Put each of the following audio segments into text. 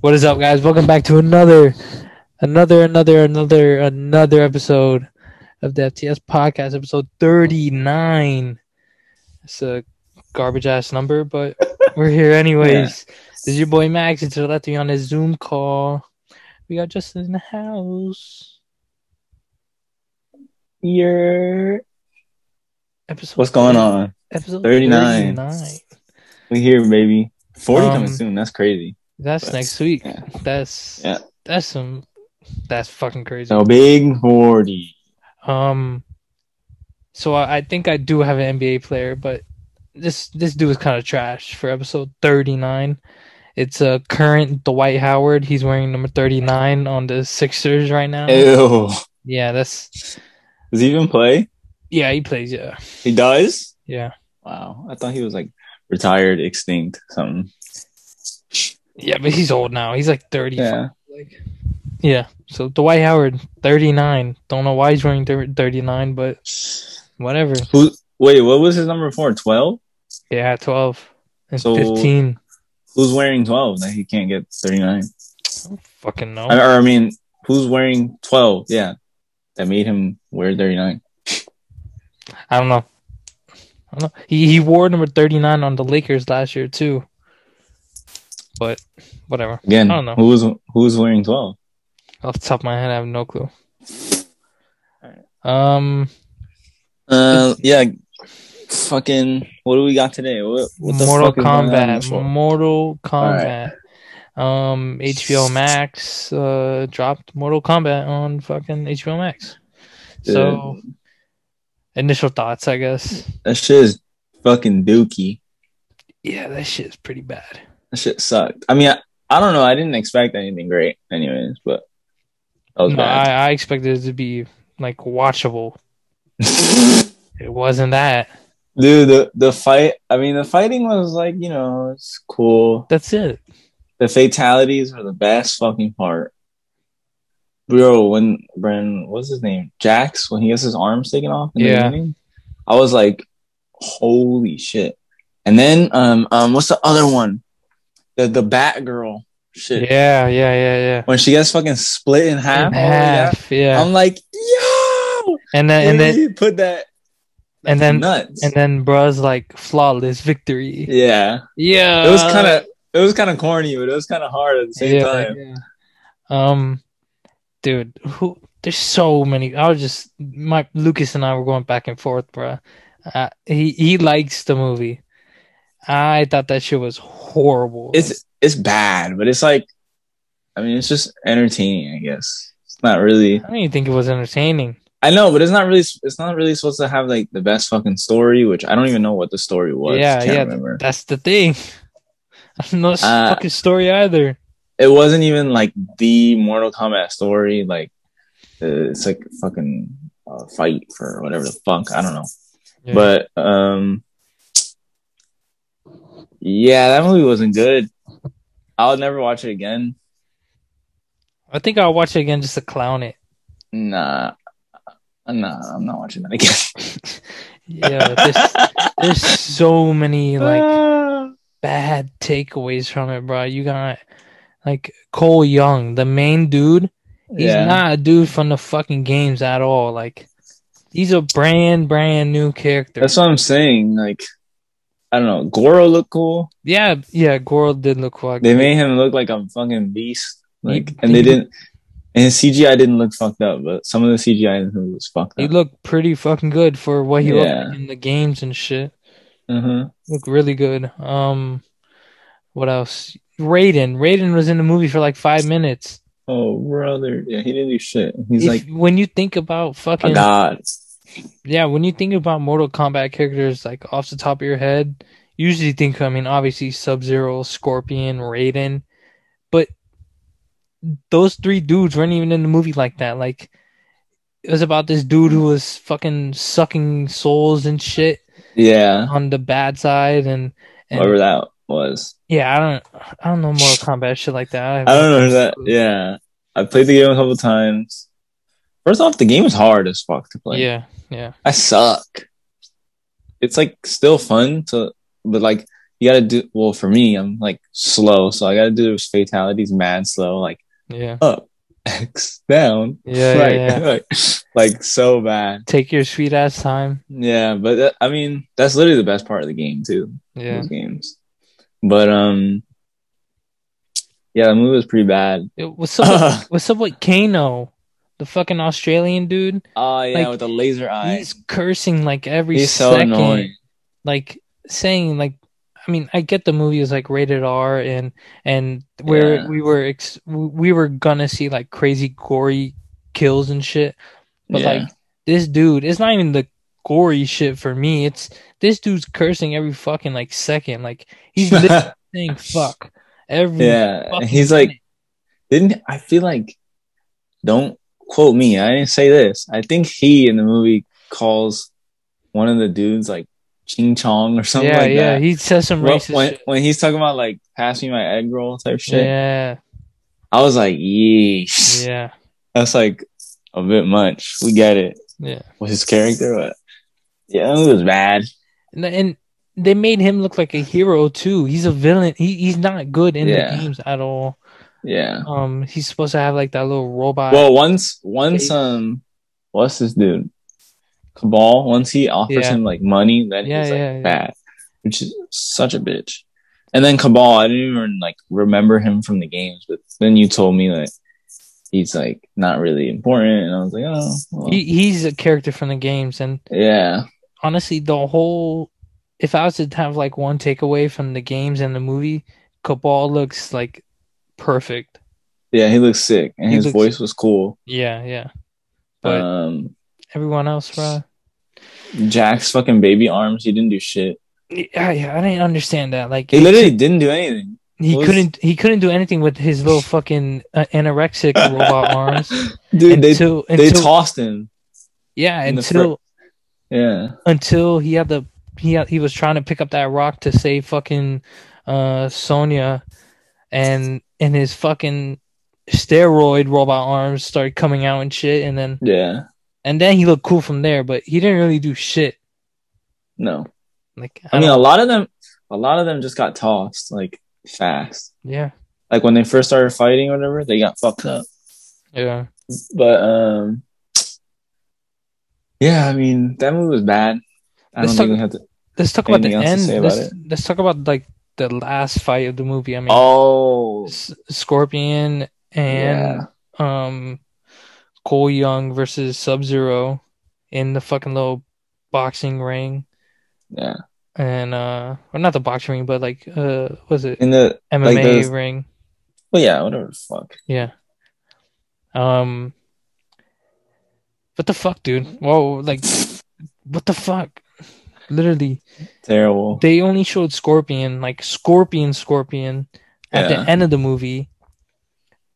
What is up, guys? Welcome back to another, another, another, another, another episode of the FTS podcast, episode 39. It's a garbage ass number, but we're here anyways. This is your boy Max. It's to let on a Zoom call. We got Justin in the house. Your Episode what's going on? Episode 39. 39. We here, baby. Forty Um, coming soon. That's crazy. That's next week. yeah. That's Yeah. that's some that's fucking crazy. So big forty. Um, so I, I think I do have an NBA player, but this this dude is kind of trash for episode thirty nine. It's a current Dwight Howard. He's wearing number thirty nine on the Sixers right now. Ew. Yeah, that's Does he even play? yeah. He plays. Yeah, He does. yeah, Wow. I thought he was like retired, extinct, something. Yeah. But he's old now. He's like thirty. Yeah. Like, yeah. So Dwight Howard, thirty nine. Don't know why he's wearing thirty nine, but whatever. Who? Wait, what was his number for? Twelve. Yeah, twelve and So- fifteen. Who's wearing twelve that he can't get thirty nine? I don't fucking know. Or I mean, who's wearing twelve? Yeah, that made him wear thirty nine. I don't know. I don't know. He he wore number thirty nine on the Lakers last year too. But whatever. Again, I don't know. who's who's wearing twelve? Off the top of my head, I have no clue. Um, Uh, yeah. Fucking, what do we got today? What, what the Mortal fuck is going on in Kombat. Mortal Kombat. Um, HBO Max uh dropped Mortal Kombat on fucking HBO Max. So, initial thoughts, I guess. That shit is fucking dookie. Yeah, that shit is pretty bad. That shit sucked. I mean, I, I don't know. I didn't expect anything great, anyways, but that was No, bad. I, I expected it to be like watchable. It wasn't that. Dude, the the fight. I mean, the fighting was like, you know, it's cool. That's it. The fatalities are the best fucking part. Bro, when Bren, what's his name? Jax, when he gets his arms taken off in Yeah. the beginning, I was like, holy shit. And then, um, um, what's the other one? The the Batgirl shit. Yeah, yeah, yeah, yeah. When she gets fucking split in half, In all the way down, half, yeah. I'm like, yo, and then and then He put that, and then nuts. and then bruh's like flawless victory. yeah, Yeah. it was kind of it was kind of corny, but it was kind of hard at the same yeah, time. yeah. Um dude, who there's so many. I was just my Lucas and I were going back and forth, bruh. Uh, he he likes the movie. I thought that shit was horrible. It's it's bad, but it's like, I mean, it's just entertaining. I guess it's not really. I don't even think it was entertaining. I know, but it's not really. It's not really supposed to have like the best fucking story, which I don't even know what the story was. yeah, yeah. remember. That's the thing. I don't know this Uh, fucking story either. It wasn't even like the Mortal Kombat story. Like, uh, it's like fucking uh, fight for whatever the fuck. I don't know. Yeah. But um, yeah, that movie wasn't good. I'll never watch it again. I think I'll watch it again just to clown it. Nah, nah, I'm not watching that again. Yeah, there's, there's so many like bad takeaways from it, bro. You got like Cole Young, the main dude. He's yeah. not a dude from the fucking games at all. Like he's a brand brand new character. That's what I'm saying. Like, I don't know. Goro looked cool. yeah, yeah. Goro did look like They made him look like a fucking beast. Like, He- and they he- didn't. And his CGI didn't look fucked up, but some of the CGI in movie was fucked up. he looked pretty fucking good for what he looked like in the games and shit. uh-huh. Looked really good. Um, what else? Raiden. Raiden was in the movie for like five minutes. Oh, brother. Yeah, he didn't do shit. He's If- like when you think about fucking god. Yeah, when you think about Mortal Kombat characters like off the top of your head, you usually think I mean obviously Sub Zero, Scorpion, Raiden, but those three dudes weren't even in the movie like that. Like it was about this dude who was fucking sucking souls and shit Yeah, on the bad side and, and whatever that was. yeah, I don't I don't know Mortal Kombat shit like that. have I don't know that. Yeah, I played the game a couple times. First off, the game is hard as fuck to play. Yeah, yeah. I suck. It's like still fun to, but like you gotta do well for me. I'm like slow, so I gotta do those fatalities mad slow, like Yeah. up, X down, Yeah, yeah, right, yeah. like, like so bad. Take your sweet ass time. Yeah, but that, I mean, that's literally the best part of the game too. Yeah. Those games, but um, yeah, the movie was pretty bad. It- What's up? with, what's up with Kano, the fucking Australian dude? Oh yeah, Like, with the laser eye. He's cursing like every He's so second, annoying. like saying like. I mean, I get the movie is like rated R, and and where Yeah. we were ex- we were gonna see like crazy gory kills and shit, but yeah. like this dude, it's not even the gory shit for me. It's this dude's cursing every fucking like second. Like he's saying fuck every yeah, he's like, didn't I feel like? Don't quote me. I didn't say this. I think he in the movie calls one of the dudes like Ching Chong or something yeah, like yeah. that. He says some racist when, shit. when he's talking about like pass me my egg roll type shit, Yeah, I was like, yeesh. yeah, That's like a bit much. We get it. yeah. With his character, but yeah, it was bad. And, and they made him look like a hero too. He's a villain. He he's not good in Yeah. the games at all. Yeah. Um, he's supposed to have like that little robot. Well, once once Face. um, what's this dude? Kabal. Once he offers Yeah. him like money, then Yeah, he's like yeah, bad, which is such a bitch. And then Kabal, I didn't even like remember him from the games, but then you told me that he's like not really important, and I was like, oh, well, he he's a character from the games, and yeah, honestly, the whole. If I was to have like one takeaway from the games and the movie, Kabal looks like perfect. yeah, he looks sick, and He his looks- voice was cool. Yeah, yeah. But um, everyone else, bro. Jax's fucking baby arms, he didn't do shit. Yeah, yeah. I didn't understand that. Like He literally didn't do anything. He was- couldn't. He couldn't do anything with his little fucking uh, anorexic robot arms. Dude, they until, they tossed him. yeah, until Yeah, until he had the he had, he was trying to pick up that rock to save fucking uh Sonya, and and his fucking steroid robot arms started coming out and shit, and then yeah. and then he looked cool from there, but he didn't really do shit. No, Like I mean a lot of them, a lot of them just got tossed like fast. yeah, Like when they first started fighting or whatever, they got fucked up. yeah. But um, yeah, I mean that movie was bad. I Let's don't talk- think we have to. Let's talk about the end. Let's, it? let's talk about like the last fight of the movie. I mean, Oh, S- Scorpion and yeah, um Cole Young versus Sub Zero in the fucking little boxing ring. Yeah. and uh or not the boxing ring but like uh was it? In the MMA like those- ring. Well, yeah, whatever the fuck. yeah. Um what the fuck dude? Whoa like what the fuck literally Terrible. they only showed Scorpion like Scorpion Scorpion at Yeah. the end of the movie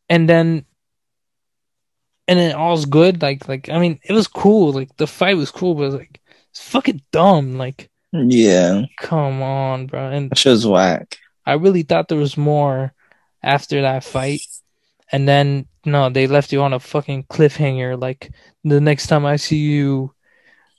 and then and then all's good like like I mean it was cool like the fight was cool but like it's fucking dumb like Yeah, come on bro and that shit's whack. I really thought there was more after that fight and then no they left you on a fucking cliffhanger like the next time I see you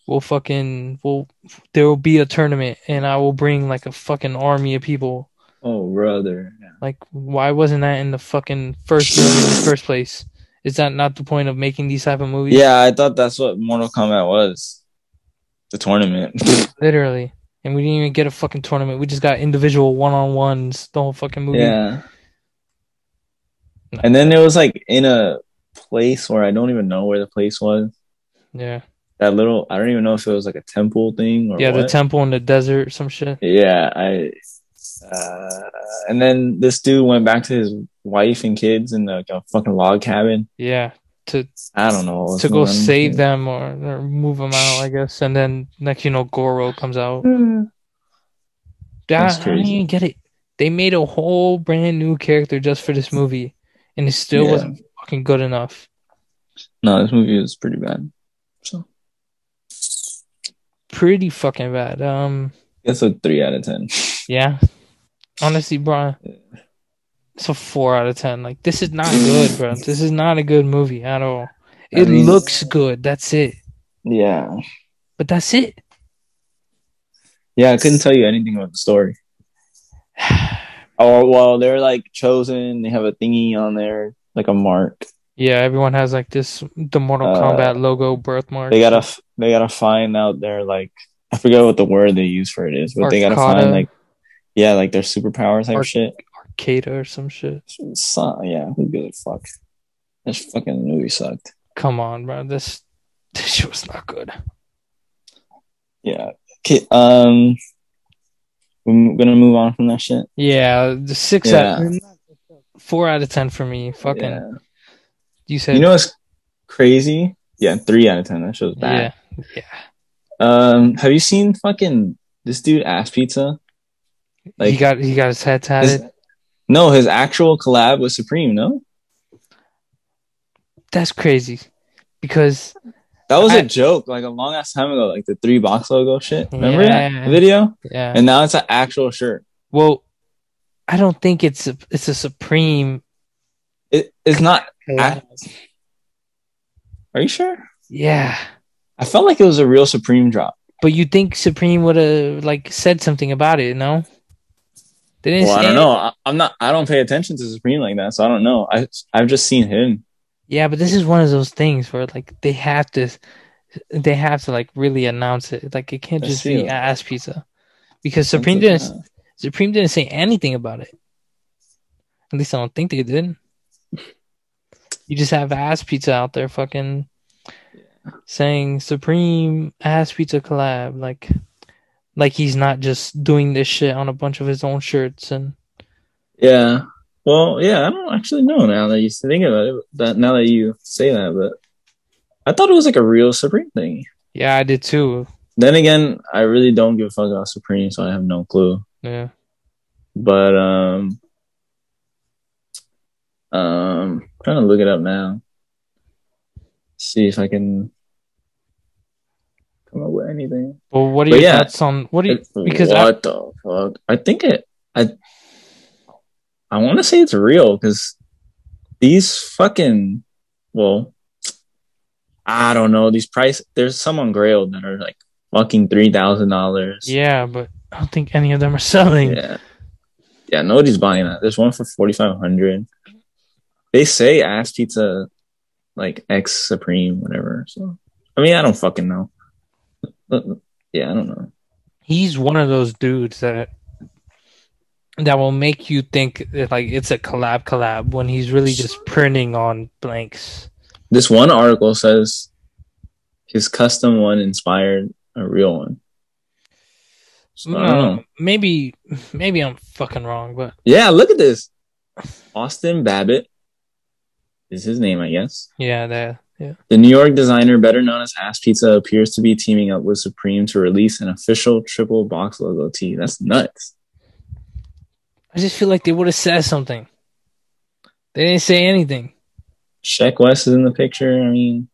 we'll fucking we'll there will be a tournament and I will bring like a fucking army of people Oh, brother. Like, why wasn't that in the fucking first movie in the first place? Is that not the point of making these type of movies? Yeah, I thought that's what Mortal Kombat was. The tournament. literally. And we didn't even get a fucking tournament. We just got individual one on ones the whole fucking movie. yeah. And then it was like in a place where I don't even know where the place was. yeah, That little, I don't even know if it was like a temple thing or yeah. The temple in the desert, some shit. yeah, I. Uh, and then this dude went back to his wife and kids in like a fucking log cabin. Yeah, to I don't know. to go going save them or, or move them out, I guess. And then next, you know, Goro comes out. That's I, I crazy. didn't even get it. They made a whole brand new character just for this movie, and it still Yeah. wasn't fucking good enough. No, this movie was pretty bad. So Pretty fucking bad. Um. it's a three out of ten. Yeah. Honestly, bro, it's a four out of ten. Like this is not good, bro. This is not a good movie at all. I It mean- looks good. That's it. Yeah, But that's it. yeah. I couldn't tell you anything about the story. Oh well, they're like chosen. They have a thingy on there, like a mark. Yeah, everyone has like this the Mortal Uh, Kombat logo birthmark. They gotta f- they gotta find out their like I forget what the word they use for it is, but they gotta find like yeah, like their superpower type shit. Arcana or some shit. So, yeah, who gives a fuck? This fucking movie sucked. Come on, bro. This this shit was not good. Yeah. Okay. Um, we're gonna move on from that shit. Yeah, the six Yeah. out four out of ten for me. Fucking Yeah. You said You know what's crazy? Yeah, three out of ten. That show's bad. yeah, yeah. Um, have you seen fucking this dude ass pizza? Like he got he got his head his, no, his actual collab with Supreme. No, That's crazy. Because that was I- a joke like a long ass time ago. Like the three box logo shit. Remember Yeah. that video? yeah. And now it's an actual shirt. well, I don't think it's a, it's a supreme. It, it's not. Collab. Are you sure? yeah, I felt like it was a real Supreme drop. but you think Supreme would have like said something about it? No, they didn't. Well, I don't it? know. I, I'm not. I don't pay attention to Supreme like that, so I don't know. I I've just seen him. Yeah, but this is one of those things where like they have to, they have to like really announce it. Like it can't Let's just be it. ass pizza, because Supreme didn't. Supreme didn't say anything about it. At least I don't think they did. You just have ass pizza out there, fucking saying Supreme ass pizza collab, like, like he's not just doing this shit on a bunch of his own shirts and Yeah. Well, yeah. I don't actually know now that you think about it. That now that you say that, but I thought it was like a real Supreme thing. yeah, I did too. Then again, I really don't give a fuck about Supreme, so I have no clue. Yeah, But um, um, trying to look it up now. See if I can come up with anything. well, what are But your yeah. thoughts on what do you? Because I, what the fuck? I think it. I I want to say it's real because these fucking well, I don't know these price. There's some on Grail that are like fucking three thousand dollars. yeah, but I don't think any of them are selling. yeah, yeah. Nobody's buying that. There's one for forty five hundred. They say ass pizza, like X Supreme, whatever. So I mean, I don't fucking know. Yeah, I don't know. He's one of those dudes that that will make you think that, like it's a collab collab when he's really just printing on blanks. This one article says his custom one inspired a real one. So, I don't know. Uh, maybe maybe I'm fucking wrong, but Yeah, look at this. Austin Babbitt is his name, I guess. yeah, that yeah. The New York designer, better known as Ass Pizza, appears to be teaming up with Supreme to release an official triple box logo tee. That's nuts. I just feel like they would have said something. They didn't say anything. Sheck Wes is in the picture. I mean,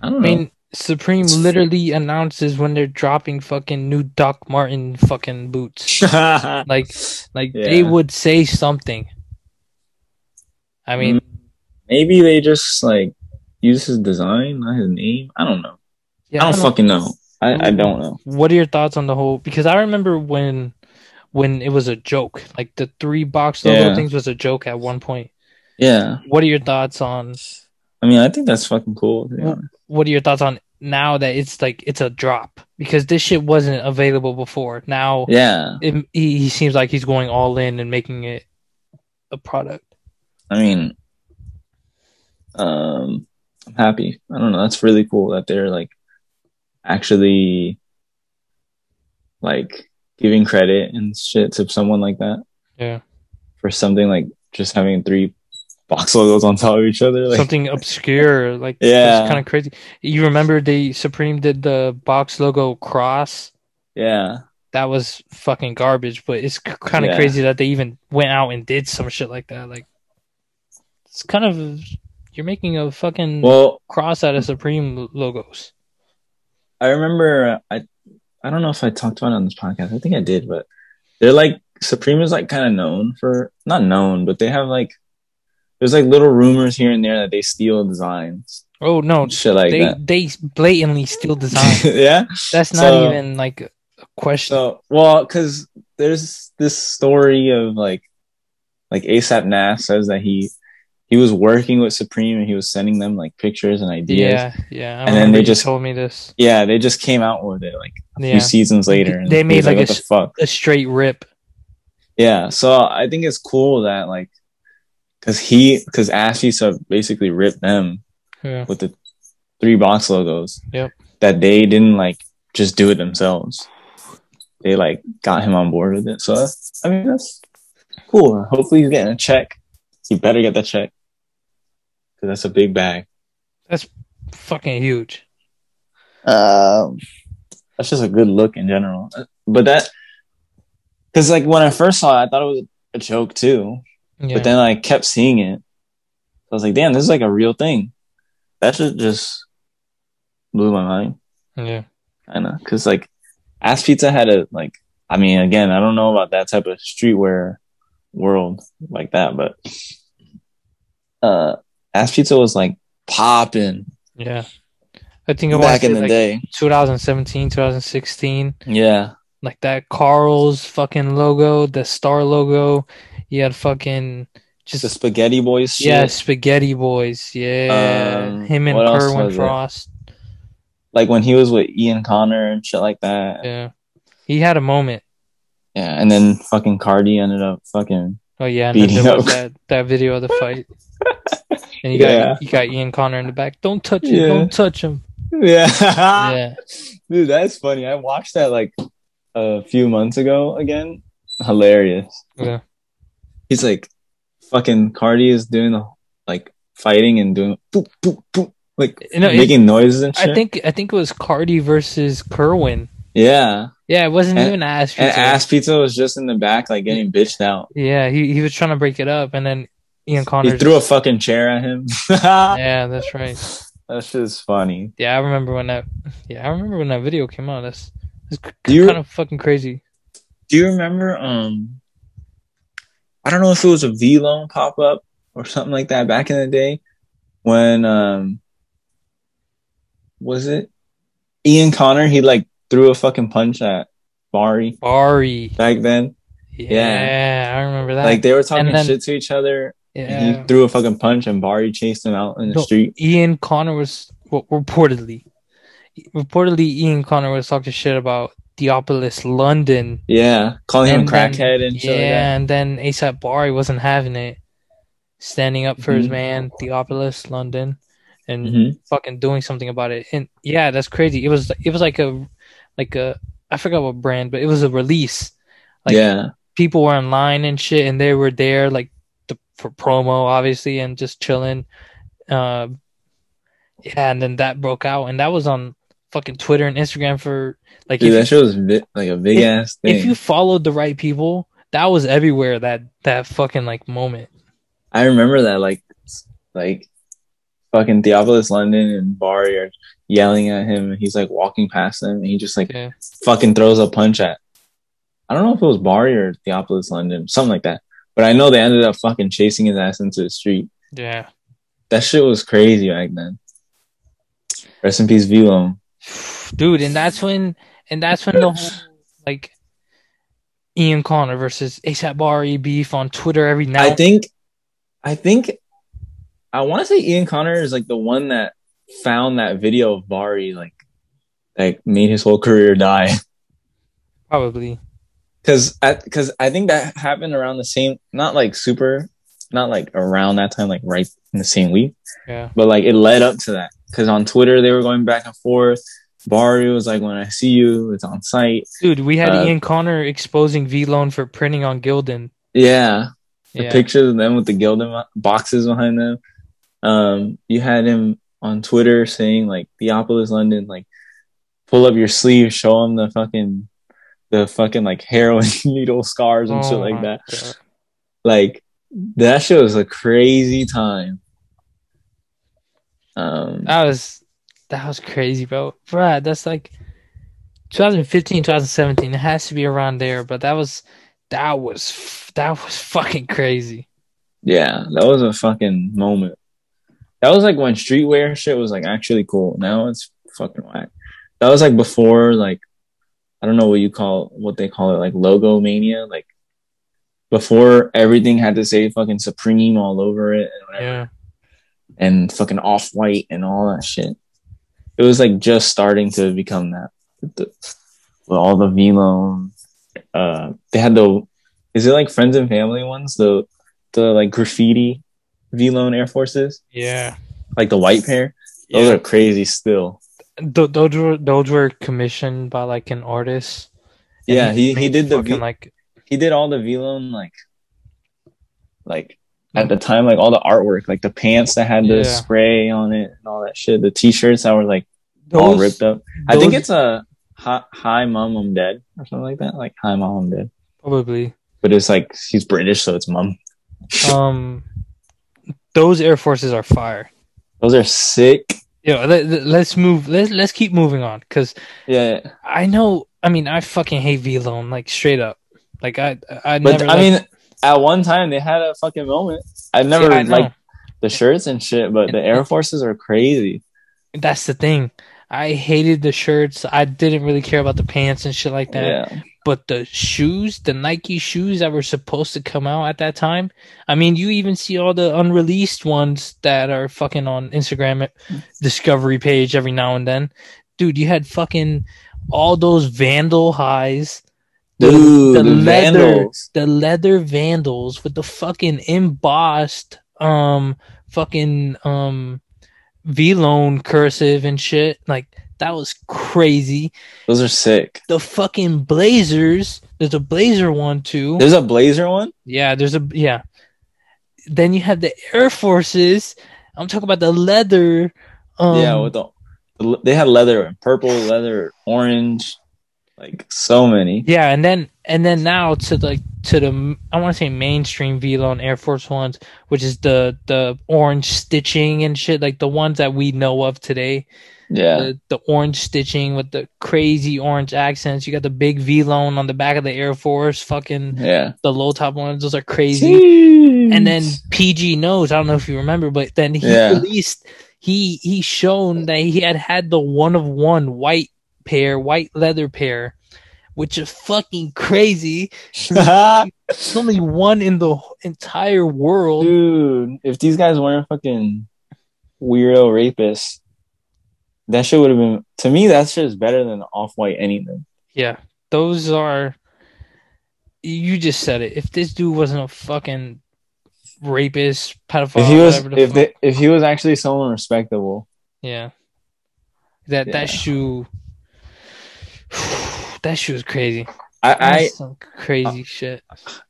I I don't know. mean, Supreme literally announces when they're dropping fucking new Doc Martin fucking boots. Like like they would say something. I mean, maybe they just like use his design, not his name. I don't know. yeah, I don't fucking know. I, I don't know. What are your thoughts on the whole? Because I remember when when it was a joke, like the three box logo Yeah. things was a joke at one point. Yeah. What are your thoughts on? I mean, I think that's fucking cool. to be Well- honest. What are your thoughts on now that it's like it's a drop? Because this shit wasn't available before. Now Yeah. it, he, he seems like he's going all in and making it a product. I mean, um, I'm happy. I don't know. That's really cool that they're like actually like giving credit and shit to someone like that Yeah, for something like just having three box logos on top of each other. Like, something obscure like Yeah. kind of crazy. You remember the Supreme did the box logo cross? yeah, that was fucking garbage. But it's kind of Yeah. crazy that they even went out and did some shit like that. Like, it's kind of you're making a fucking well, cross out of Supreme logos. I remember I I don't know if I talked about it on this podcast. I think I did, but they're like Supreme is like kind of known for not known, but they have like there's like little rumors here and there that they steal designs, Oh no, shit like they that. they blatantly steal designs. yeah. That's not So- even like a question. So well, because there's this story of like like ASAP Nas says that he he was working with Supreme and he was sending them like pictures and ideas. Yeah, yeah. I And then they just- told me this. Yeah, they just came out with it like a Yeah. few seasons later. and They made, he's like, a the fuck. A straight rip. Yeah, so I think it's cool that like, cause he, cause Ass Pizza basically ripped them Yeah. with the three box logos. Yep. That they didn't like just do it themselves. They like got him on board with it. So that's, I mean that's cool. Hopefully he's getting a check. He better get that check. Cause that's a big bag. That's fucking huge. Um, that's just a good look in general. But that, cause like when I first saw it, I thought it was a joke too. Yeah. But then I kept seeing it. I was like, damn, this is like a real thing. That shit just blew my mind, yeah. kind of. Cause like, Ass Pizza had a, like, I mean, again, I don't know about that type of streetwear world like that, but, uh, Ass Pizza was like popping Yeah. I think I back in the like, day. 2017, 2016. Yeah. Like that Carl's fucking logo, the star logo. You had fucking just The Spaghetti Boys shit. yeah, Spaghetti Boys. Yeah, Um, him and Kerwin was it? Frost. Like when he was with Ian Connor and shit like that. Yeah. He had a moment. Yeah, and then fucking Cardi ended up fucking, Oh yeah, and then Beating up. that, that video of the fight. And you Yeah. got you got Ian Connor in the back. Don't touch him. Yeah. Don't touch him. yeah. yeah. Dude, that's funny. I watched that like a few months ago again. Hilarious. Yeah. He's like, fucking Cardi is doing the like fighting and doing boop boop boop, like You know, making noises and shit. I think I think it was Cardi versus Kerwin. yeah. Yeah, it wasn't And- even ass And pizza. Ass Pizza was just in the back, like getting bitched out. Yeah, he he was trying to break it up, and then Ian He Connor threw a fucking chair at him. Yeah, that's right. That's just funny. Yeah, I remember when that. Yeah, I remember when that video came out. That's, that's Do you- kind of fucking crazy. Do you remember? Um, I don't know if it was a Vlone pop up or something like that back in the day when um, was it Ian Connor? He like threw a fucking punch at Bari Bari. back then. Yeah, I remember that. Like they were talking then- shit to each other. Yeah. he threw a fucking punch and Bari chased him out in the No, street. Ian Connor was well, reportedly, reportedly Ian Connor was talking shit about Theophilus London. Yeah, calling him And then- crackhead and shit. yeah, Like and then ASAP Bari wasn't having it, standing up for his Mhm. man Theophilus London, and. Mhm. fucking doing something about it. And yeah, that's crazy. It was it was like a like a I forgot what brand, but it was a release. Like yeah, people were online and shit, and they were there like for promo, obviously, and just chilling. Uh, yeah, and then that broke out, and that was on fucking Twitter and Instagram for like dude, if, that shit was vi- like a big ass thing. if you followed the right people, that was everywhere. That that fucking like moment. I remember that, like, like, fucking Theophilus London and Bari are yelling at him, and he's like walking past them, and he just like Yeah, fucking throws a punch at. I don't know if it was Bari or Theophilus London, something like that. But I know they ended up fucking chasing his ass into the street. yeah, That shit was crazy back then. Rest in peace, Velo. dude, and that's when and that's when the whole like Ian Connor versus ASAP Bari beef on Twitter every night. I think, I think, I want to say Ian Connor is like the one that found that video of Bari, like, like made his whole career die. probably. Cause, cause I think that happened around the same, not like super, not like around that time, like right in the same week, Yeah, but like it led up to that. Cause on Twitter they were going back and forth. Bari was like, "When I see you, it's on sight." dude, we had Uh, Ian Connor exposing Vlone for printing on Gildan. Yeah, the Yeah, pictures of them with the Gildan boxes behind them. Um, you had him on Twitter saying like, "Theophilus London, like, pull up your sleeve, show them the fucking, the fucking like heroin needle scars and shit Oh like that." God. Like that shit was a crazy time. Um, That was that was crazy, bro. Brad, that's like 2015, 2017. It has to be around there, but that was that was that was fucking crazy. yeah, that was a fucking moment. That was like when streetwear shit was like actually cool. Now it's fucking whack. That was like before like I don't know what you call what they call it, like logo mania, like before everything had to say fucking Supreme all over it and whatever, Yeah. and fucking off white and all that shit. It was like just starting to become that. The, with all the Vlone, uh, they had the, is it like friends and family ones? The the like graffiti Vlone Air Forces, Yeah. like the white pair. Those Yeah. are crazy still. Th- those were those were commissioned by like an artist. Yeah, he, he did the V- like he did all the Vlone like like at the time like all the artwork like the pants that had the Yeah. spray on it and all that shit the t-shirts that were like all ripped up I think it's a hi, hi mom I'm dead or something like that like hi mom I'm dead probably but it's like he's British so it's mom um those air forces are fire. those are sick Yo, let, let's move. Let's let's keep moving on because yeah I know. I mean, I fucking hate V-Lone, like straight up. Like I, I but never. I mean at one time they had a fucking moment I never Yeah, I liked the shirts and shit but the Air Forces are crazy that's the thing. I hated the shirts. I didn't really care about the pants and shit like that. yeah But the shoes, the Nike shoes that were supposed to come out at that time. I mean, you even see all the unreleased ones that are fucking on Instagram discovery page every now and then. Dude, you had fucking all those Vandal highs. The- dude the the leather, Vandals the leather vandals with the fucking embossed, um, fucking, um, V-Lone cursive and shit. Like, that was crazy. those are sick The fucking blazers. There's a blazer one too. there's a blazer one Yeah, there's a, yeah. Then you have the Air Forces. I'm talking about the leather. Um, yeah, with the they had leather, and purple, leather, orange, like so many. Yeah, and then and then now to like to the I want to say mainstream Vlone Air Force Ones, which is the the orange stitching and shit, like the ones that we know of today. Yeah, The, the orange stitching with the crazy orange accents. You got the big Vlone on the back of the Air Force. Fucking yeah. the low top ones. Those are crazy. And then PG knows. I don't know if you remember, but then he Yeah. released. He he shown that he had had the one of one white pair, white leather pair, which is fucking crazy. There's only one in the entire world. dude, if these guys weren't fucking weirdo rapists, that shit would have been to me. That shit is better than off white anything. Yeah, those are. You just said it. If this dude wasn't a fucking rapist, pedophile, If he was, if they, if he was actually someone respectable, yeah, that Yeah. that shoe, that shoe is crazy. I, I some crazy shit.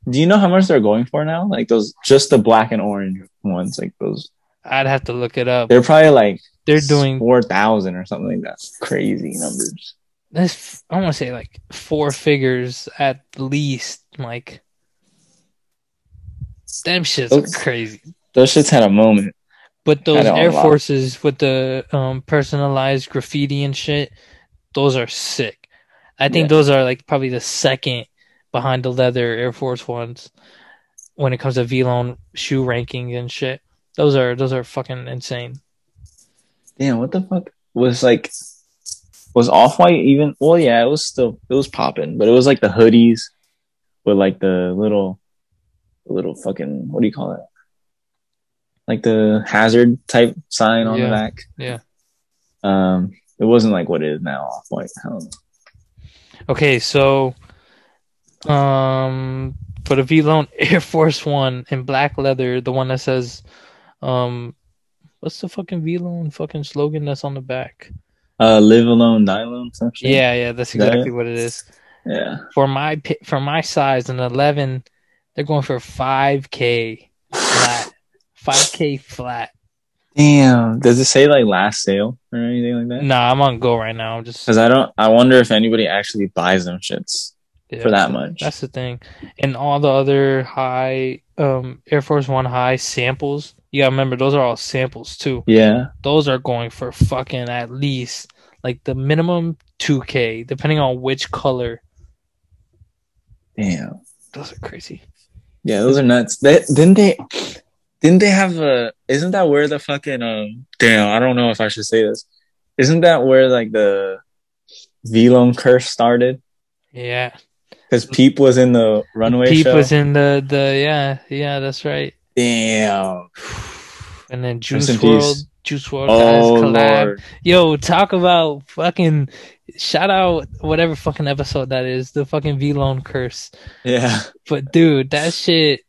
do you know how much they're going for now? Like those, just the black and orange ones, like those. I'd have to look it up. They're probably like They're doing four thousand or something like that. Crazy numbers. this. I want to say like four figures at least. Like, them shits Those- are crazy. Those shits had a moment. But those Had it on Air. Forces with the um, personalized graffiti and shit, those are sick. I think Yeah. those are like probably the second behind the leather Air Force ones when it comes to V-Lone shoe ranking and shit. Those are those are fucking insane. Damn, what the fuck was like? Was off white even? Well, yeah, it was still it was popping, but it was like the hoodies with like the little, little fucking what do you call it? Like the hazard type sign on Yeah, the back. yeah. Um, it wasn't like what it is now off white. I don't know. Okay, so um for the V-Lone Air Force One in black leather, the one that says um what's the fucking V-Lone fucking slogan that's on the back? Uh, live alone, die alone. Some shit. Yeah, yeah, that's Is that exactly it? what it is. yeah. For my for my size, an eleven, they're going for five k flat, five k flat. Damn. Does it say like last sale or anything like that? Nah, I'm on go right now. I'm just Because I don't. I wonder if anybody actually buys them shits yeah, for that much. That's the thing. And all the other high um Air Force One high samples, you gotta remember those are all samples too. Yeah. Those are going for fucking at least like the minimum two k, depending on which color. Damn. Those are crazy. Yeah, those are nuts. They, didn't they? Didn't they have a? Isn't that where the fucking um? Damn, I don't know if I should say this. Isn't that where like the V Vlone curse started? Yeah. Because Peep was in the runway Peep show. was in the the yeah yeah that's right. Damn. And then Rest Juice in World. Juice WRLD guys Oh collab. lord. Yo, talk about fucking shout out whatever fucking episode that is, the fucking V Lone curse. Yeah. But dude, that shit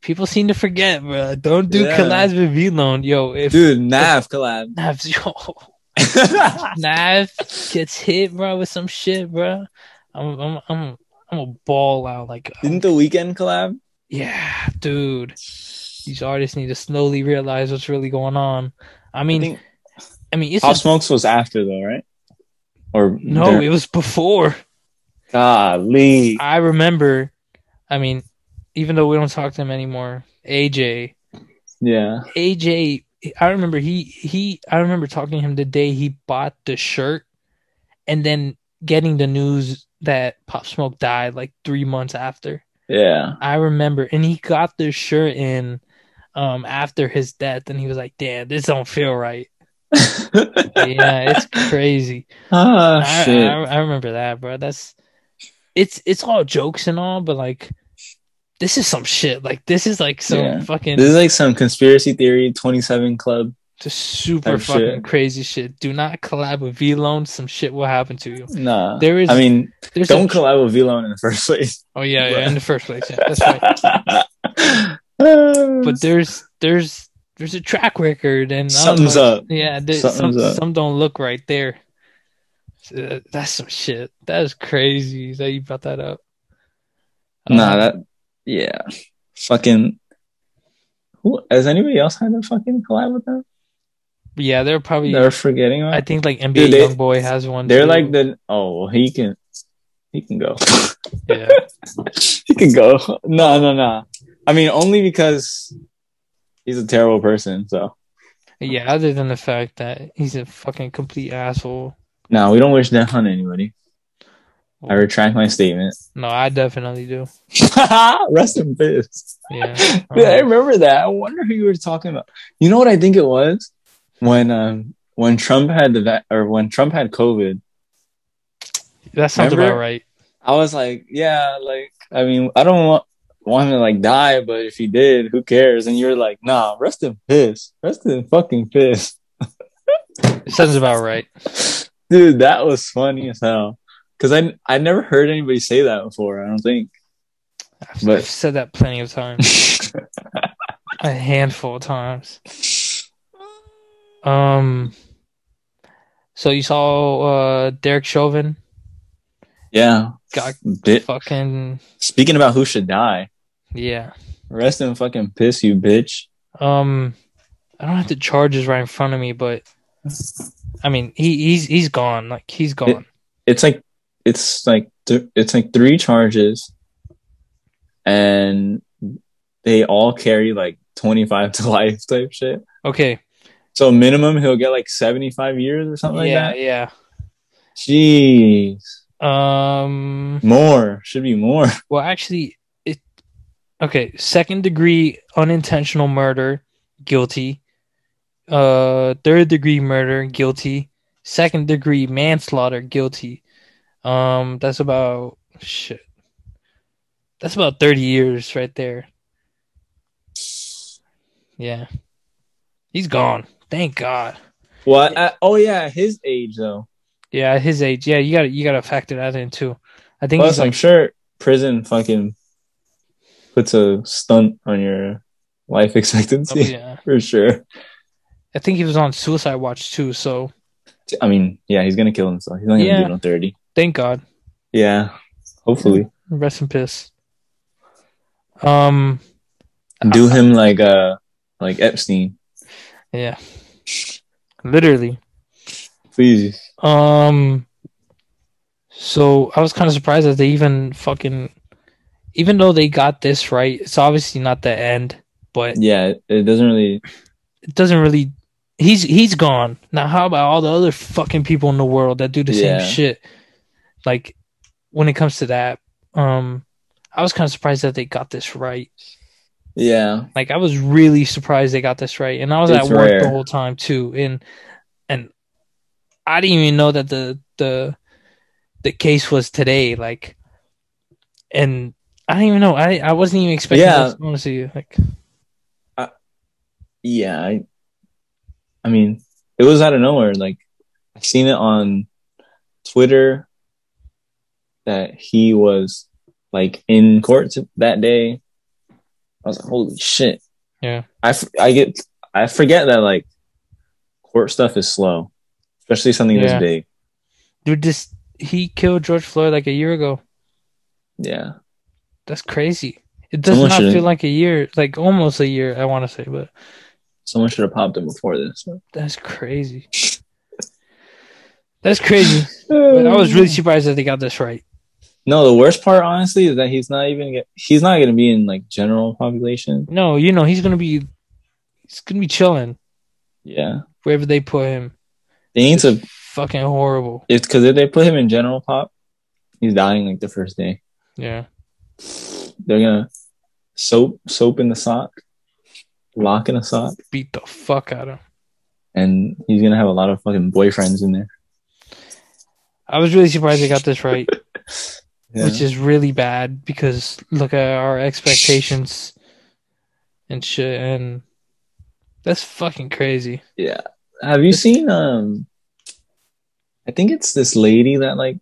people seem to forget, bro. Don't do Yeah. collabs with V Lone. Yo, if Dude, Nav collab. Navs, yo, Nav gets hit, bro, with some shit, bro. I'm I'm I'm I'm a ball out like uh, Didn't the weekend collab? yeah, dude. These artists need to slowly realize what's really going on. I I mean, think I mean, it's Pop a- Smokes was after though, right? Or no, there- it was before. golly. I remember. I mean, even though we don't talk to him anymore, AJ, Yeah. AJ, I remember he he I remember talking to him the day he bought the shirt, and then getting the news that Pop Smoke died like three months after. Yeah. I remember, and he got the shirt in um after his death, and he was like, "Damn, this don't feel right." yeah, it's crazy. ah I, shit. I, I remember that, bro. That's it's it's all jokes and all, but like this is some shit. Like this is like some Yeah. fucking this is like some conspiracy theory 27 club. just super fucking shit. crazy shit. Do not collab with V Lone. Some shit will happen to you. Nah. There is I mean, there's don't a, collab with Vlone in the first place. oh yeah, yeah, in the first place, yeah, that's right. But there's there's there's a track record and something's know. up. Yeah, Something's some up. some don't look right there. Uh, that's some shit. That is crazy that you brought that up. Nah, Um, that yeah, fucking. Who has anybody else had a fucking collab with them? yeah, they're probably. They're forgetting. I think like NBA Dude, they- YoungBoy has one. They're too. like the oh he can he can go yeah. he can go no no no I mean only because he's a terrible person so Yeah, other than the fact that he's a fucking complete asshole. no we don't wish that on anybody I retract my statement No, I definitely do. rest in peace Yeah. Dude, I remember that I wonder who you were talking about you know what I think it was when um when Trump had the va- or when Trump had COVID that sounds Remember? about right. I was like, yeah, like, I mean, I don't want, want him to like die, but if he did, who cares? And you're like, nah, rest in piss. Rest in fucking piss. It sounds about right. Dude, that was funny as hell. Cause I, I never heard anybody say that before, I don't think. I've, But- I've said that plenty of times. a handful of times. Um. So you saw uh Derek Chauvin yeah. got Bit, fucking speaking about who should die, yeah. rest in fucking piss, you bitch. Um, I don't have the charges right in front of me, but I mean he he's he's gone. Like he's gone. It's like, it's like, th- it's like three charges and they all carry like 25 to life type shit. Okay. So minimum, he'll get like seventy five years or something yeah, like that. yeah. Jeez, Um. more should be more. Well, actually, it. Okay, second degree unintentional murder, guilty. Uh, third degree murder, guilty. Second degree manslaughter, guilty. Um, that's about shit. That's about thirty years right there. Yeah, he's gone. Thank God. What? Uh, oh yeah, his age though. Yeah, his age. Yeah, you got to you got to factor that in too. I think Plus, he's I'm sure prison fucking puts a stunt on your life expectancy yeah. for sure. I think he was on suicide watch too. So I mean, yeah, he's gonna kill himself. He's not gonna Yeah. do it on thirty. Thank God. Yeah, hopefully Rest in peace. Um, do him like uh like Epstein, yeah, literally. please. Um, so I was kind of surprised that they even fucking, even though they got this right, it's obviously not the end, but Yeah, it, it doesn't really. it doesn't really. He's he's gone now. How about all the other fucking people in the world that do the Yeah. same shit? Like when it comes to that, um, I was kind of surprised that they got this right. Yeah, Like I was really surprised they got this right, and I was It's at work rare. the whole time too, and and I didn't even know that the the the case was today. Like and I didn't even know. I I wasn't even expecting Yeah. this. Honestly, like Yeah, I, I mean, it was out of nowhere. Like, I seen it on Twitter that he was like in court that day. I was like, holy shit! yeah, I, I get I forget that like court stuff is slow, especially something Yeah. this big. dude, this he killed George Floyd like a year ago. Yeah, That's crazy. It does Someone not should've- feel like a year, like almost a year. I want to say, but someone should have popped him before this. that's crazy. That's crazy. But I was really surprised that they got this right. No. The worst part, honestly, is that he's not even get, he's not gonna be in like general population. No, you know he's gonna be, he's gonna be chilling Yeah, wherever they put him. they need to Fucking horrible. It's because if they put him in general pop, he's dying like the first day. Yeah. They're gonna soap soap in the sock, lock in a sock, Beat the fuck out of him. and he's gonna have a lot of fucking boyfriends in there. I was really surprised they got this right, Yeah. which is really bad because look at our expectations and shit, and that's fucking crazy. yeah. Have you seen um? I think it's this lady that like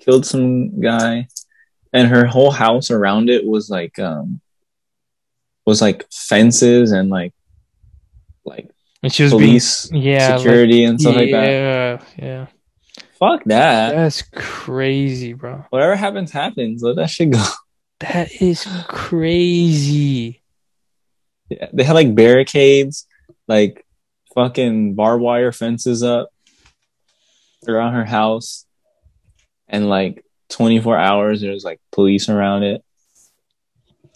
killed some guy, and her whole house around it was like um was like fences and like like And she was being, police yeah, like- security and stuff like that. yeah, yeah. Fuck that. That's crazy, bro. Whatever happens, happens. Let that shit go. That is crazy. Yeah, they had like barricades, like fucking barbed wire fences up around her house, and like 24 hours there's like police around it.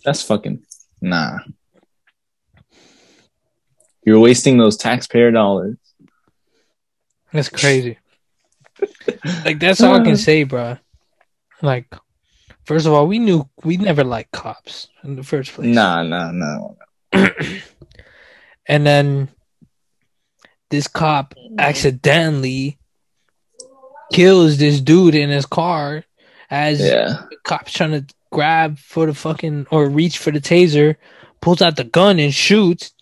That's fucking nah. You're wasting those taxpayer dollars. That's crazy. Like that's all I can uh. say, bro. Like, first of all, we knew we never liked cops in the first place. Nah, nah, nah. And then this cop accidentally kills this dude in his car as Yeah, the cop's trying to grab for the fucking or reach for the taser, pulls out the gun and shoots.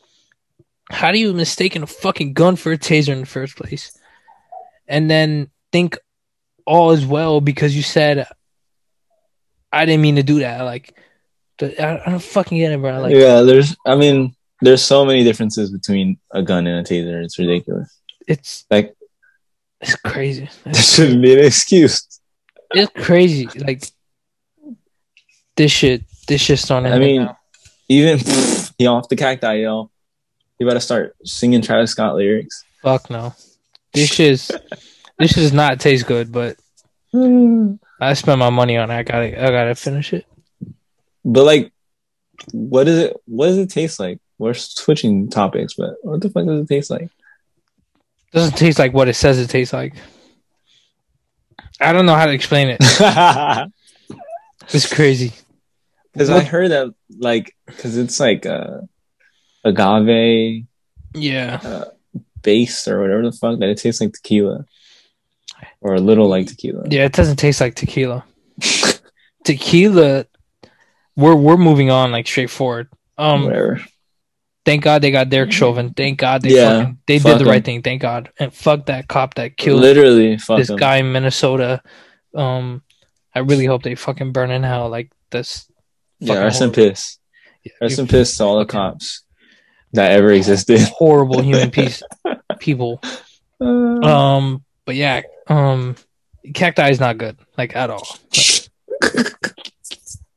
How do you mistaken a fucking gun for a taser in the first place? And then think all is well because you said I didn't mean to do that. Like, I, I don't fucking get it, bro. Like, yeah. There's, I mean, there's so many differences between a gun and a taser. It's ridiculous. it's Like, it's crazy. there shouldn't be an excuse. It's crazy. Like this shit. This shit's to I mean, now. even he off the cacti, yo. You better start singing Travis Scott lyrics. fuck no. This shit's this does not taste good. But I spent my money on it. I gotta I gotta finish it. But like, what is it? What does it taste like? We're switching topics, but what the fuck does it taste like? Doesn't taste like what it says it tastes like. I don't know how to explain it. It's crazy. Because I heard that, like, because it's like uh, agave Yeah. base or whatever the fuck that it tastes like tequila, or a little like tequila. Yeah, it doesn't taste like tequila. Tequila we're we're moving on like straightforward. Um whatever. thank God they got Derek Chauvin. Thank God they Yeah, fucking, they fuck did the right thing. Thank God. And fuck that cop that killed Literally, fuck this them. guy in Minnesota. Um, I really hope they fucking burn in hell. Like this. Yeah, fucking rest in horrible. piss. Yeah, Rest in piss to all the cops that ever existed. horrible human piece people. Um, but yeah, um, cacti is not good, like at all.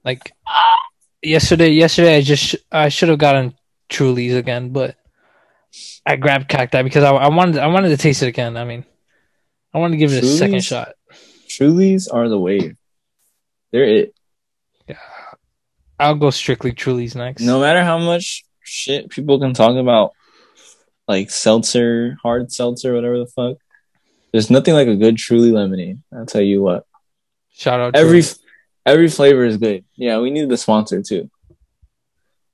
Like, yesterday, yesterday I just sh- I should have gotten Trulies again, but I grabbed cacti because I, I wanted I wanted to taste it again. I mean, I wanted to give it a second shot. Trulies are the wave. They're it. Yeah, I'll go strictly Trulies next. No matter how much shit people can talk about, like seltzer, hard seltzer, whatever the fuck. There's nothing like a good Truly lemonade. I'll tell you what. shout out Every Trulies. every flavor is good. Yeah, we need the sponsor too.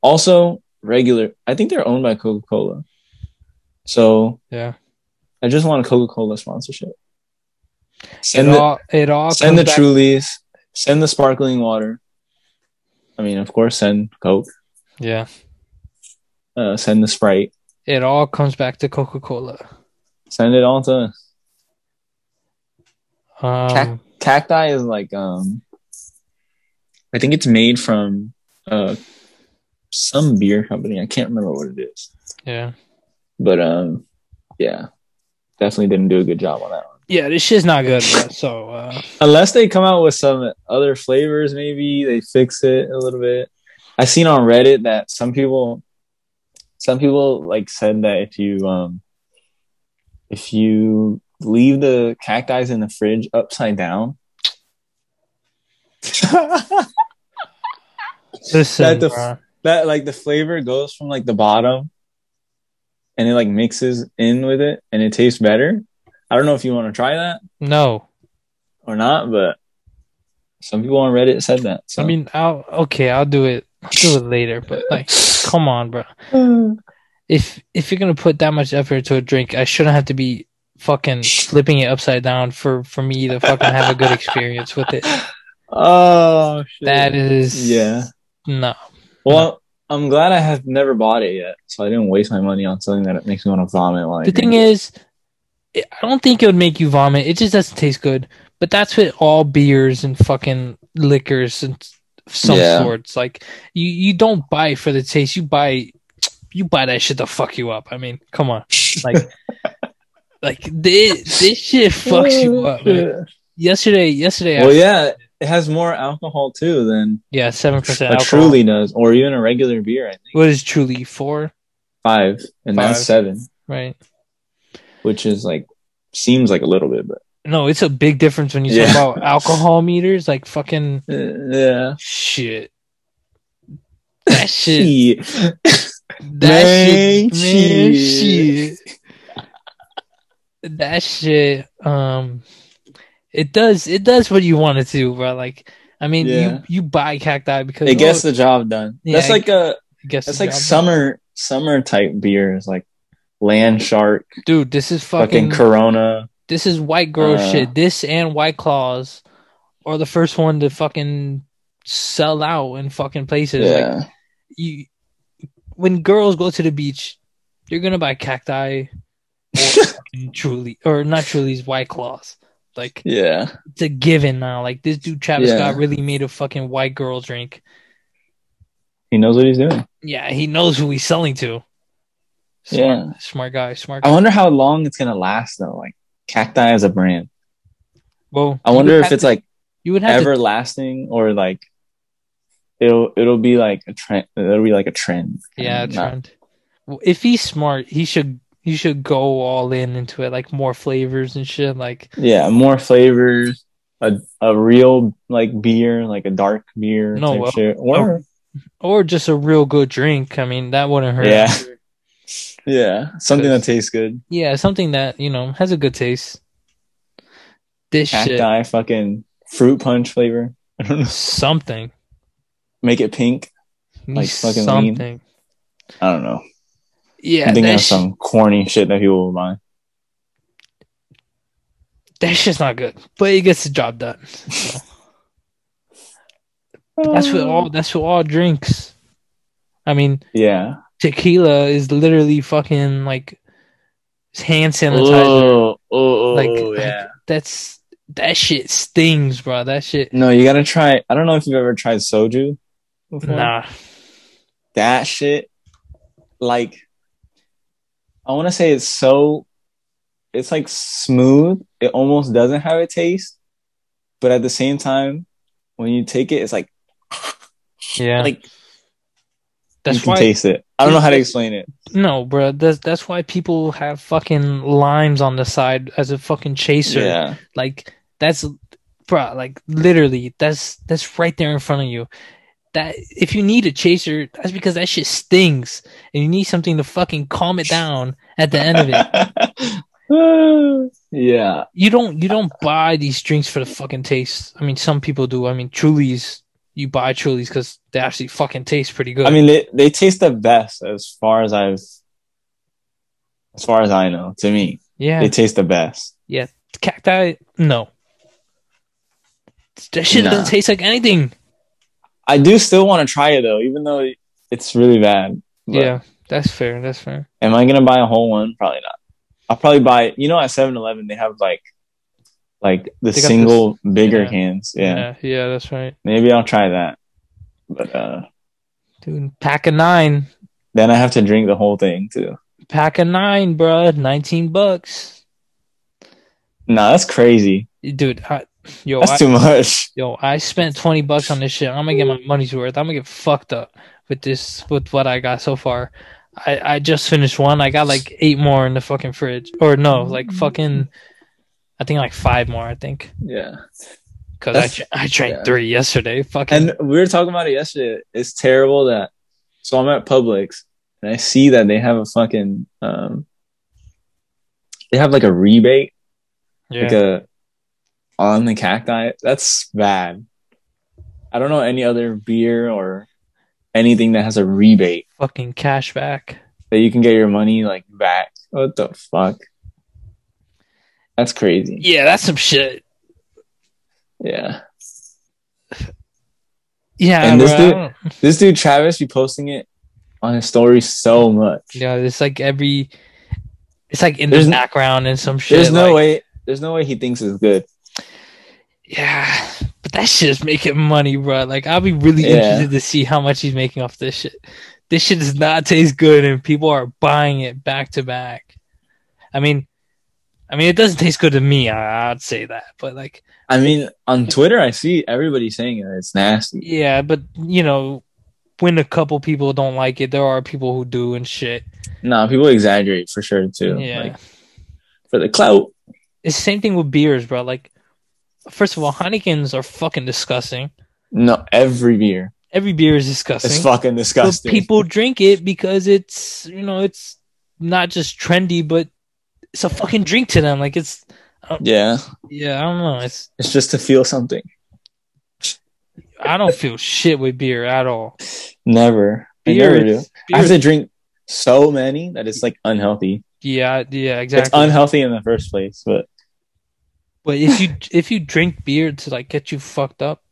Also, regular. I think they're owned by Coca Cola. So yeah. I just want a Coca Cola sponsorship. It Send the all it all send the back- Trulies. Send the sparkling water. I mean, of course, send Coke. Yeah. Uh, send the Sprite. It all comes back to Coca Cola. Send it all to us. Um, Cac- cacti is like um I think it's made from uh some beer company. I can't remember what it is. yeah. But um yeah. Definitely didn't do a good job on that one. Yeah, this shit's not good, bro. So, uh, Unless they come out with some other flavors, maybe they fix it a little bit. I seen on Reddit that some people some people like said that if you um if you leave the cacti in the fridge upside down listen, That the- that like the flavor goes from like the bottom and it like mixes in with it and it tastes better. I don't know if you want to try that no. or not, but some people on Reddit said that. So I mean, I'll okay, I'll do it. I'll do it later, but like, come on, bro. If if you're gonna put that much effort into a drink, I shouldn't have to be fucking flipping it upside down for for me to fucking have a good experience with it. oh shit. That is yeah. no. Well, I'm glad I have never bought it yet, so I didn't waste my money on something that makes me want to vomit. Like The thing is, I don't think it would make you vomit. It just doesn't taste good. But that's with all beers and fucking liquors and some Yeah. sorts. Like you, you don't buy for the taste. You buy, you buy that shit to fuck you up. I mean, come on, like, like this, this shit fucks you up. Man. Yesterday, yesterday, Well, I, yeah, it has more alcohol too than yeah, seven percent a. Truly does, or even a regular beer. I think What is truly four? five, and that's seven, Right. which is like seems like a little bit, but No, it's a big difference when you Yeah. talk about alcohol meters. Like fucking uh, yeah. shit. That shit. Shit. That Man, shit, man, shit. That shit, um, it does, it does what you want it to, bro. Like, I mean, Yeah. you you buy cacti because It gets oh, the job done. Yeah, that's like a that's like summer summer type beers, like Land Shark, dude. This is fucking fucking. Corona. this is white girl uh, shit. This and White Claws are the first one to fucking sell out in fucking places. Like, Yeah, you when girls go to the beach, you're gonna buy cacti truly or not truly's white claws. Like yeah, it's a given now. Like this dude Travis Yeah. Scott really made a fucking white girl drink. he knows what he's doing. Yeah, he knows who he's selling to. Smart, Yeah. smart guy, smart. I wonder how long it's gonna last though. Like cacti as a brand. Well, I wonder if it's to- like you would have to everlasting or like it'll it'll be like a trend. It'll be like a trend. yeah Not- trend. Well, If he's smart, he should he should go all in into it, like more flavors and shit. Like Yeah, more flavors. A a real like beer, like a dark beer. No, well, shit. Or or just a real good drink. I mean, that wouldn't hurt. Yeah. yeah, something that tastes good. Yeah, something that you know has a good taste. This shit, Cacti, fucking fruit punch flavor. I don't know. something, Make it pink. Like fucking lean. something. I don't know. Yeah, I'm thinking that, of sh- some corny shit that people will buy. that shit's not good, but it gets the job done. So. That's what all. That's what all drinks. I mean, Yeah. tequila is literally fucking like hand sanitizer. Oh, oh, oh, like, oh, like, yeah. that's that shit stings, bro. That shit. No, you gotta try. I don't know if you've ever tried soju. Before. Nah, that shit like i want to say it's so it's like smooth it almost doesn't have a taste but at the same time when you take it it's like yeah. like you that's can why. taste it i don't know how to explain it No, bro. That's that's why people have fucking limes on the side as a fucking chaser. yeah Like that's, bro. Like literally, that's that's right there in front of you. That if you need a chaser, that's because that shit stings, and you need something to fucking calm it down at the end of it. yeah You don't you don't buy these drinks for the fucking taste. I mean, some people do. I mean, Truly's. You buy Truly's because they actually fucking taste pretty good. i mean they, they taste the best as far as i've as far as i know to me yeah, they taste the best Yeah, cacti. No, That shit Nah. doesn't taste like anything. I do still want to try it though, even though it's really bad. But yeah, that's fair. That's fair. Am I gonna buy a whole one? Probably not. I'll probably buy. You know, at 7-Eleven they have like, like the single bigger yeah. cans. Yeah. yeah, yeah, that's right, maybe I'll try that. But uh dude. Pack of nine, then I have to drink the whole thing too. pack of nine, bruh. Nineteen bucks, Nah, that's crazy. dude. I, yo, That's I, too much. yo, I spent twenty bucks on this shit. I'm gonna get my money's worth. I'm gonna get fucked up with this with what I got so far. I I just finished one. I got like eight more in the fucking fridge, or no, like fucking. I think like five more. I think Yeah. because I That's- I drank yeah. three yesterday. Fucking And we were talking about it yesterday. It's terrible that so I'm at Publix and I see that they have a fucking um they have like a rebate, yeah. like a on the cacti. That's bad. I don't know any other beer or anything that has a rebate fucking cash back. that you can get your money like back. What the fuck? That's crazy. Yeah, that's some shit. Yeah. Yeah, And this bro, dude- This dude Travis be posting it on his story so much. yeah, it's like every, it's like in There's the background and some shit. There's no like- way there's no way he thinks it's good. Yeah, but that shit's making money, bro. Like I'll be really Yeah. interested to see how much he's making off this shit. This shit does not taste good, and people are buying it back to back. I mean, I mean, it doesn't taste good to me. I, I'd say that, but like, I mean, on Twitter, I see everybody saying it. It's nasty. yeah, but you know, when a couple people don't like it, there are people who do and shit. No, people exaggerate for sure too. Yeah. Like for the clout. It's the same thing with beers, bro. Like, first of all, Heineken's are fucking disgusting. No, every beer Every beer is disgusting. It's fucking but disgusting. people drink it because it's you know it's not just trendy, but it's a fucking drink to them. Like it's yeah, yeah, I don't know. It's it's just to feel something. I don't feel shit with beer at all. Never. I Beer, never do. is- I have beer to drink so many that it's like unhealthy. yeah, yeah, exactly. It's unhealthy in the first place, but but if you if you drink beer to like get you fucked up,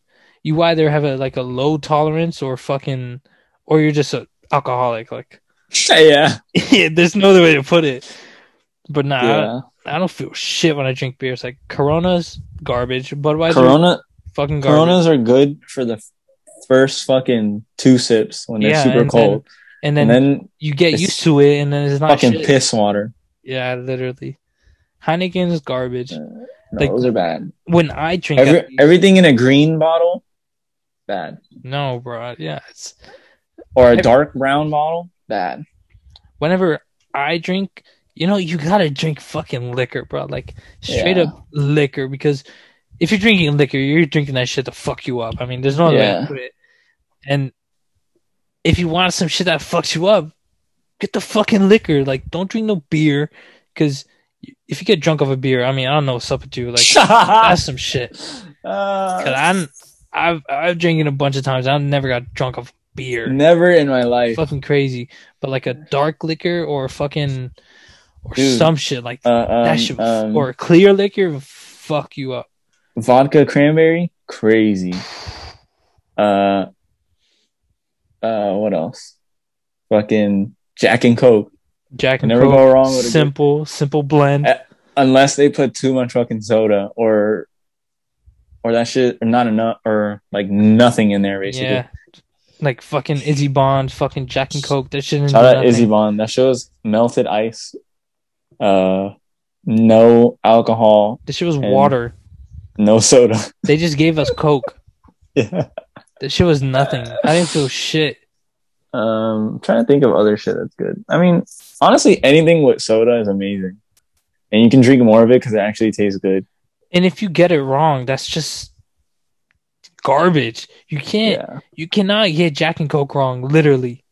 you either have a like a low tolerance or fucking or you're just a alcoholic. Like yeah, yeah, there's no other way to put it. But nah, yeah. I, I don't feel shit when I drink beer. It's like Corona's garbage, Budweiser Corona, fucking garbage. Coronas are good for the first fucking two sips when they're Yeah, super and cold, and and then, then you get used to it, and then it's not fucking shit. piss water. Yeah, literally. Heineken's garbage. Uh, No, Like- those are bad. When I drink, Every, everything in a green bottle, bad. no, bro. Yeah, it's Or a Every- dark brown bottle, bad. whenever I drink, you know, you gotta drink fucking liquor, bro. Like straight Yeah. up liquor, because if you're drinking liquor, you're drinking that shit to fuck you up. I mean, there's no other way to put it. And if you want some shit that fucks you up, get the fucking liquor. Like, don't drink no beer, because if you get drunk off a beer, I mean, I don't know what's up with you. Like, that's some shit. Uh, Cause I'm, I've I've drinking a bunch of times. I've never got drunk off beer. never in my life. Fucking crazy. But like a dark liquor or fucking or Dude. some shit like Uh, um, that shit um, or a clear liquor fuck you up. vodka cranberry, crazy. Uh, uh, what else? Fucking Jack and Coke. Jack and Never Coke, go wrong with good- simple, simple blend. Uh, Unless they put too much fucking soda or, or that shit, or not enough, or like nothing in there basically. yeah. Like fucking Izzy Bond, fucking Jack and Coke. That shit. Shout out Izzy Bond. That shows melted ice. Uh, no alcohol, This shit was water. no soda. They just gave us Coke. yeah. This shit was nothing. I didn't feel shit. Um, I'm trying to think of other shit that's good. I mean, honestly, anything with soda is amazing, and you can drink more of it because it actually tastes good. And if you get it wrong, that's just garbage. You can't. Yeah, You cannot get Jack and Coke wrong. Literally,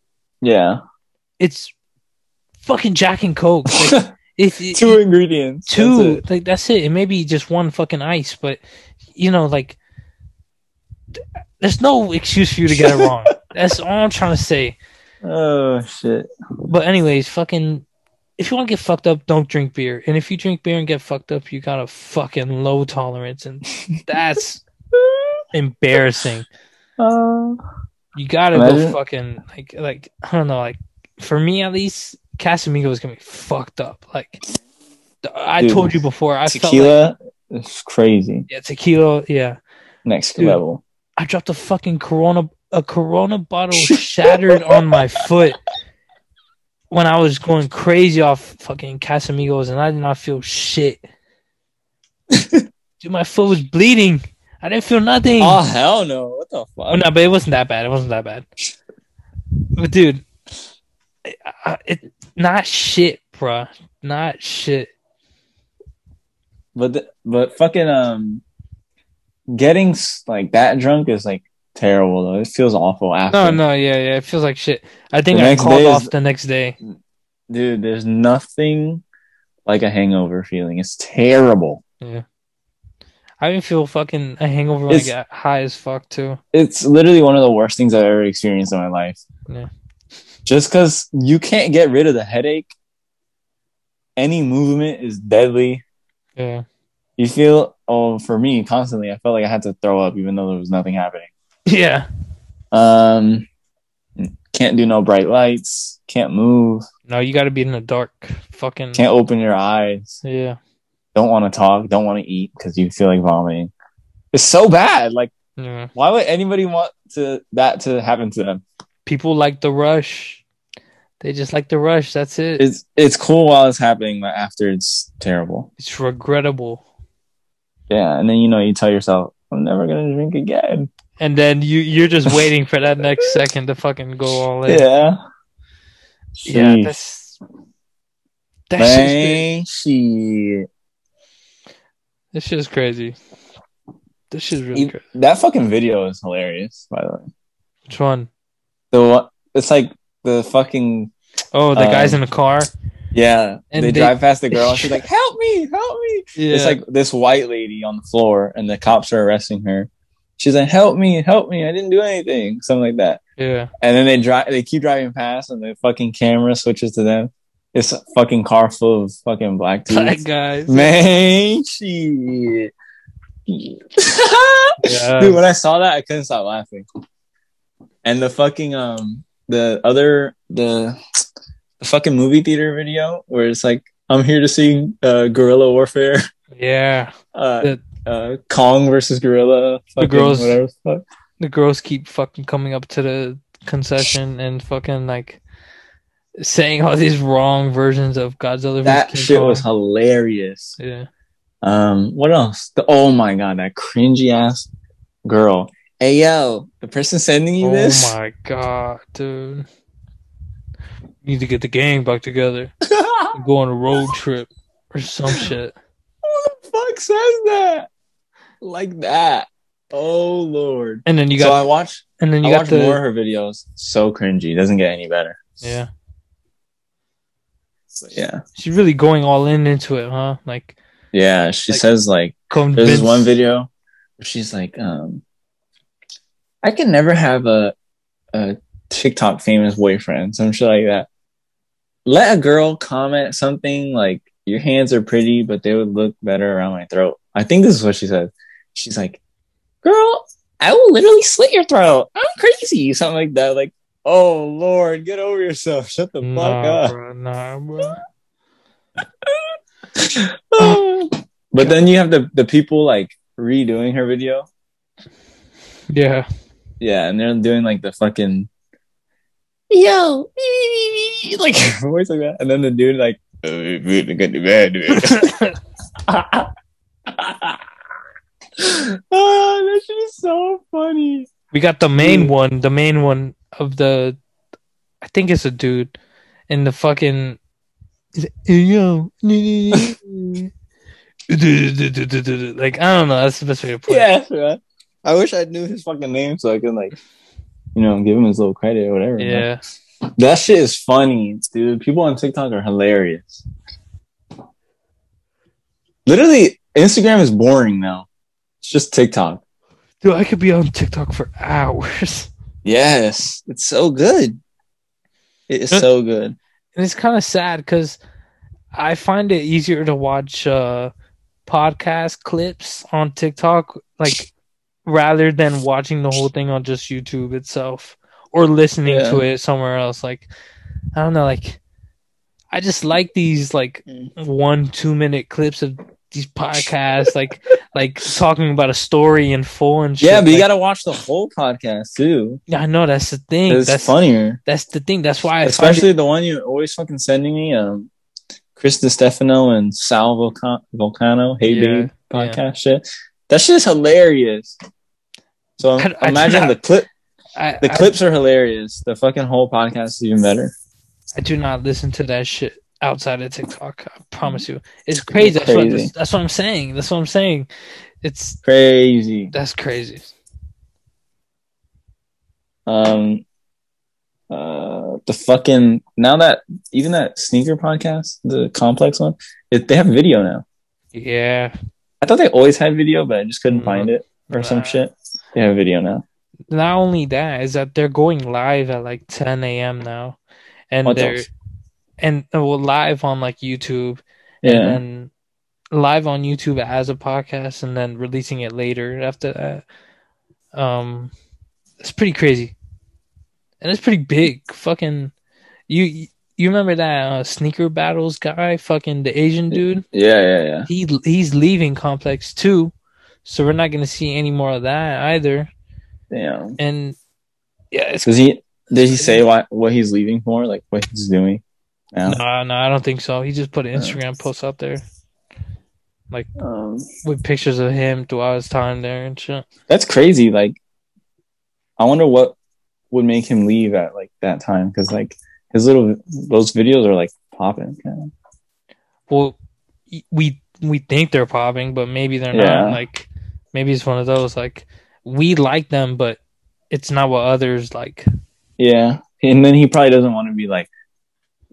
yeah. it's fucking Jack and Coke. Like, if it- Two ingredients. two, That's like that's it. It may be just one fucking ice, but you know, like, th- there's no excuse for you to get it wrong. That's all I'm trying to say. Oh shit. But anyways, fucking. If you want to get fucked up, don't drink beer. And if you drink beer and get fucked up, you got a fucking low tolerance, and that's embarrassing. Uh, You gotta Imagine- go fucking like like I don't know like for me at least Casamigo is gonna be fucked up. Like I Dude, told you before, I felt like tequila is crazy. yeah, tequila. Yeah, Next Dude. level. I dropped a fucking Corona a Corona bottle shattered on my foot when I was going crazy off fucking Casamigos, and I did not feel shit. Dude, my foot was bleeding. I didn't feel nothing. Oh hell no! What the fuck? Oh, no, but it wasn't that bad. It wasn't that bad. But dude, it, it not shit, bruh. Not shit. But the, but fucking um, getting s- like that drunk is like terrible though. It feels awful after. No, no, yeah, yeah. It feels like shit. I think The I called is- off the next day. dude. There's nothing like a hangover feeling. It's terrible. Yeah. I even feel fucking a hangover when It's- I get high as fuck too. It's literally one of the worst things I've ever experienced in my life. Yeah. Just because you can't get rid of the headache, any movement is deadly. Yeah. You feel, oh, for me, constantly, I felt like I had to throw up even though there was nothing happening. Yeah. Um, can't do no bright lights, can't move, No, you got to be in the dark. Fucking. can't open your eyes, Yeah. don't want to talk, don't want to eat because you feel like vomiting. It's so bad. Like, Yeah. why would anybody want to that to happen to them? People like the rush. They just like the rush. That's it. It's it's cool while it's happening, but after it's terrible. It's regrettable. Yeah, and then you know you tell yourself, I'm never gonna drink again. And then you you're just waiting for that next second to fucking go all in. Yeah. Yeah, that's that's that shit's crazy. Man, shit. This shit's crazy. This shit's really crazy. That fucking video is hilarious, by the way. Which one? The one, it's like the fucking Oh, the guys Um, in the car. yeah. And they, they- drive past the girl and she's like, "Help me, help me!" Yeah. It's like this white lady on the floor, and the cops are arresting her. She's like, "Help me, help me! I didn't do anything," something like that. yeah. And then they drive, they keep driving past, and the fucking camera switches to them. It's a fucking car full of fucking black Black guys. Man, shit. Yeah. Dude, when I saw that, I couldn't stop laughing. And the fucking um, the other the the fucking movie theater video where it's like, I'm here to see uh, guerrilla warfare, Yeah. uh, The- uh, Kong versus gorilla, fucking girls- whatever. the Fuck. The girls keep fucking coming up to the concession and fucking like saying all these wrong versions of Godzilla. That shit Kong. was hilarious. Yeah. Um, what else? The, oh my god, that cringy ass girl. Hey yo, the person sending you Oh this. Oh my god, dude. Need to get the gang back together. Go on a road trip or some shit. Who the fuck says that? Like that. Oh lord. And then you got. so I watched and then I you got watched the more of her videos. So cringy. Doesn't get any better. yeah. But yeah. She's really going all in into it, huh? Like Yeah. She Like- says like convince. there's one video where she's like, um I can never have a a TikTok famous boyfriend, some shit like that. Let a girl comment something like your hands are pretty, but they would look better around my throat. I think this is what she said. She's like, Girl, I will literally slit your throat. I'm crazy. Something like that. Like, oh Lord, get over yourself. Shut the fuck up. bro, nah, bro. but then you have the the people like redoing her video. Yeah. Yeah, and they're doing like the fucking yo like voice like that, and then the dude like "Oh, good to bed, dude." that shit is so funny. We got the main Dude. one, the main one of the I think it's a dude in the fucking like, "Hey, yo. like I don't know, that's the best way to put it. Yeah, man. I wish I knew his fucking name so I could like, you know, give him his little credit or whatever. man. Yeah. that shit is funny, dude. People on TikTok are hilarious. Literally, Instagram is boring now. It's just TikTok. Dude, I could be on TikTok for hours. Yes, it's so good. It is so good. And it's kind of sad because I find it easier to watch uh, podcast clips on TikTok. Like rather than watching the whole thing on just YouTube itself or listening Yeah. to it somewhere else. Like I don't know, like I just like these like Mm. one two minute clips of these podcasts, like like talking about a story in full and shit. Yeah, but you like- gotta watch the whole podcast too. Yeah, I know that's the thing. It's That's funnier. that's the thing. That's why I Especially the one you're always fucking sending me, um, Chris Stefano and Sal Vulca- Vulcano, Hey Yeah, Babe podcast shit. That shit's hilarious. So I- I imagine try- the clip. I, The clips are hilarious. The fucking whole podcast is even better. I do not listen to that shit outside of TikTok. I promise you, it's crazy. That's, Crazy. What, that's what I'm saying. That's what I'm saying. It's Crazy. that's crazy. Um, uh, the fucking now that even that sneaker podcast, the complex one, it, they have video now. Yeah. I thought they always had video, but I just couldn't Mhm. find it or some shit. They have video now. Not only that is that they're going live at like 10 a.m. now, and What they're and uh, well live on like YouTube, Yeah, and then live on YouTube as a podcast, and then releasing it later after that. Um, it's pretty crazy, and it's pretty big. Fucking, you you remember that uh, sneaker battles guy? Fucking the Asian dude. yeah, yeah, yeah. He he's leaving Complex too, so we're not gonna see any more of that either. Damn. And yeah, it's Does he? Did he say why what he's leaving for? Like what he's doing? No, no, I don't think so. He just put an Instagram post out there Um, with pictures of him throughout his time there and shit. that's crazy. Like, I wonder what would make him leave at like that time because like his little those videos are like popping. Kind Well, we we think they're popping, but maybe they're Yeah. not. Like maybe it's one of those like we like them, but it's not what others like. Yeah, and then he probably doesn't want to be like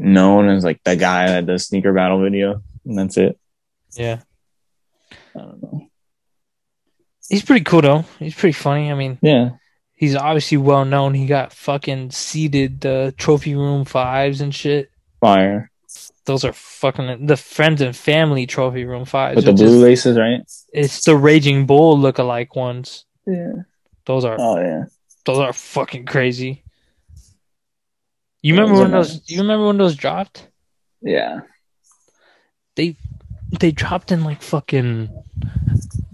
known as like the guy that does sneaker battle video, and that's it. Yeah, I don't know. he's pretty cool though. He's pretty funny. I mean, Yeah, he's obviously well known. He got fucking seated the trophy room fives and shit. fire Those are fucking the friends and family trophy room fives. with the blue is- laces, right? It's the Raging Bull look-alike ones. Yeah. Those are Oh yeah. those are fucking crazy. You remember when those? You remember when those dropped? Yeah. They they dropped in like fucking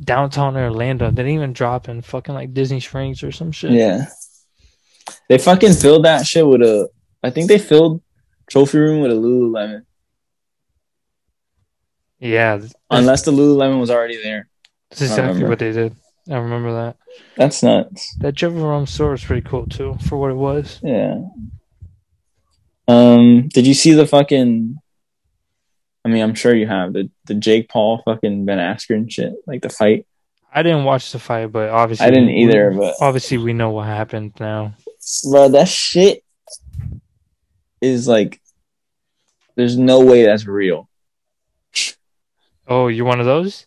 downtown Orlando. They didn't even drop in fucking like Disney Springs or some shit. Yeah. They fucking filled that shit with a. I think they filled trophy room with a Lululemon, yeah. Unless the Lululemon was already there. that's exactly what they did. I remember that. That's nuts. That Trophy Room store was pretty cool too for what it was. Yeah. Um. Did you see the fucking? I mean, I'm sure you have the the Jake Paul fucking Ben Askren shit, like the fight. I didn't watch the fight, but obviously I didn't we- either, but Obviously, we know what happened now. bro, that shit is like. There's no way that's real. Oh, you're one of those?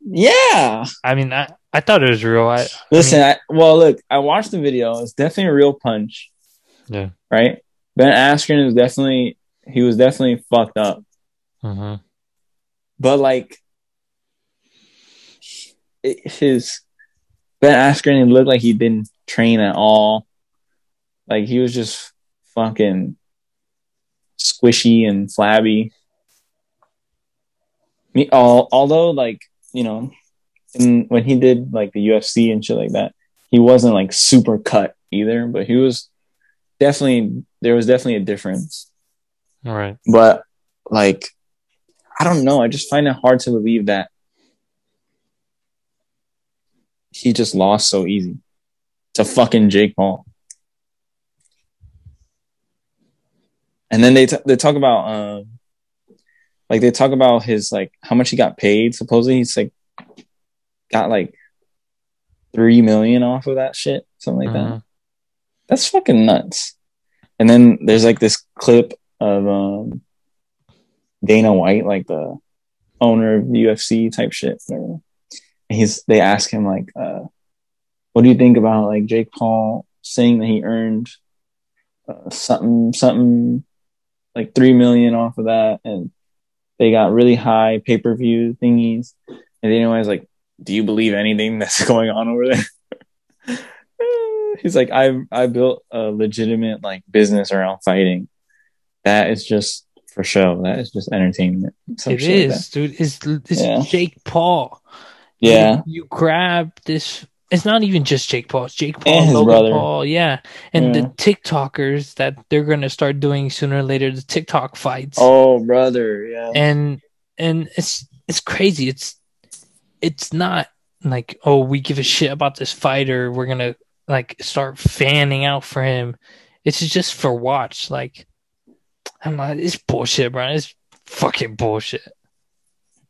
Yeah. I mean, I, I thought it was real. I Listen, I, well, look, I watched the video. It's definitely a real punch, Yeah. right? Ben Askren is definitely he was definitely fucked up, hmm but like his Ben Askren looked like he didn't train at all. Like he was just fucking squishy and flabby. Me, all, although like you know, in, when he did like the UFC and shit like that, he wasn't like super cut either, but he was definitely there was definitely a difference. All right. But like, I don't know. I just find it hard to believe that he just lost so easy to fucking Jake Paul. And then they t- they talk about um like they talk about his like how much he got paid. Supposedly he's like got like three million off of that shit, something like that. That's fucking nuts. And then there's like this clip of um Dana White, like the owner of UFC type shit. And he's they ask him like, uh, what do you think about like Jake Paul saying that he earned uh, something something like three million off of that and they got really high pay per view thingies. And Dana White's like, "Do you believe anything that's going on over there?" He's like, "I I built a legitimate like business around fighting. That is just for show. That is just entertainment. Some It shit like dude. It's it's Yeah. Jake Paul. Yeah, You, you grab this. It's not even just Jake Paul. It's Jake Paul, And his Logan brother. Paul. Yeah, and the Yeah. TikTokers that they're gonna start doing sooner or later. The TikTok fights. Oh, brother. Yeah. and and it's it's crazy. It's it's not like oh we give a shit about this fighter. We're gonna like start fanning out for him. It's just for watch. Like I'm not. It's bullshit, bro. It's fucking bullshit.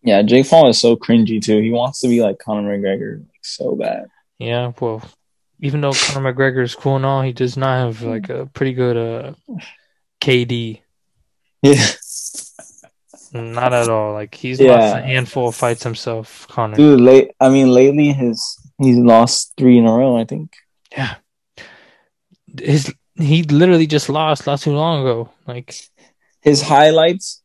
Yeah, Jake Paul is so cringy too. He wants to be like Conor McGregor, like so bad. Yeah. Well, even though Conor McGregor is cool and all, he does not have like a pretty good uh KD. Yeah, Not at all. Like he's Yeah. lost a handful of fights himself, Conor. dude. Late. I mean, lately his he's lost three in a row. I think. Yeah. His he literally just lost not too long ago. Like His highlights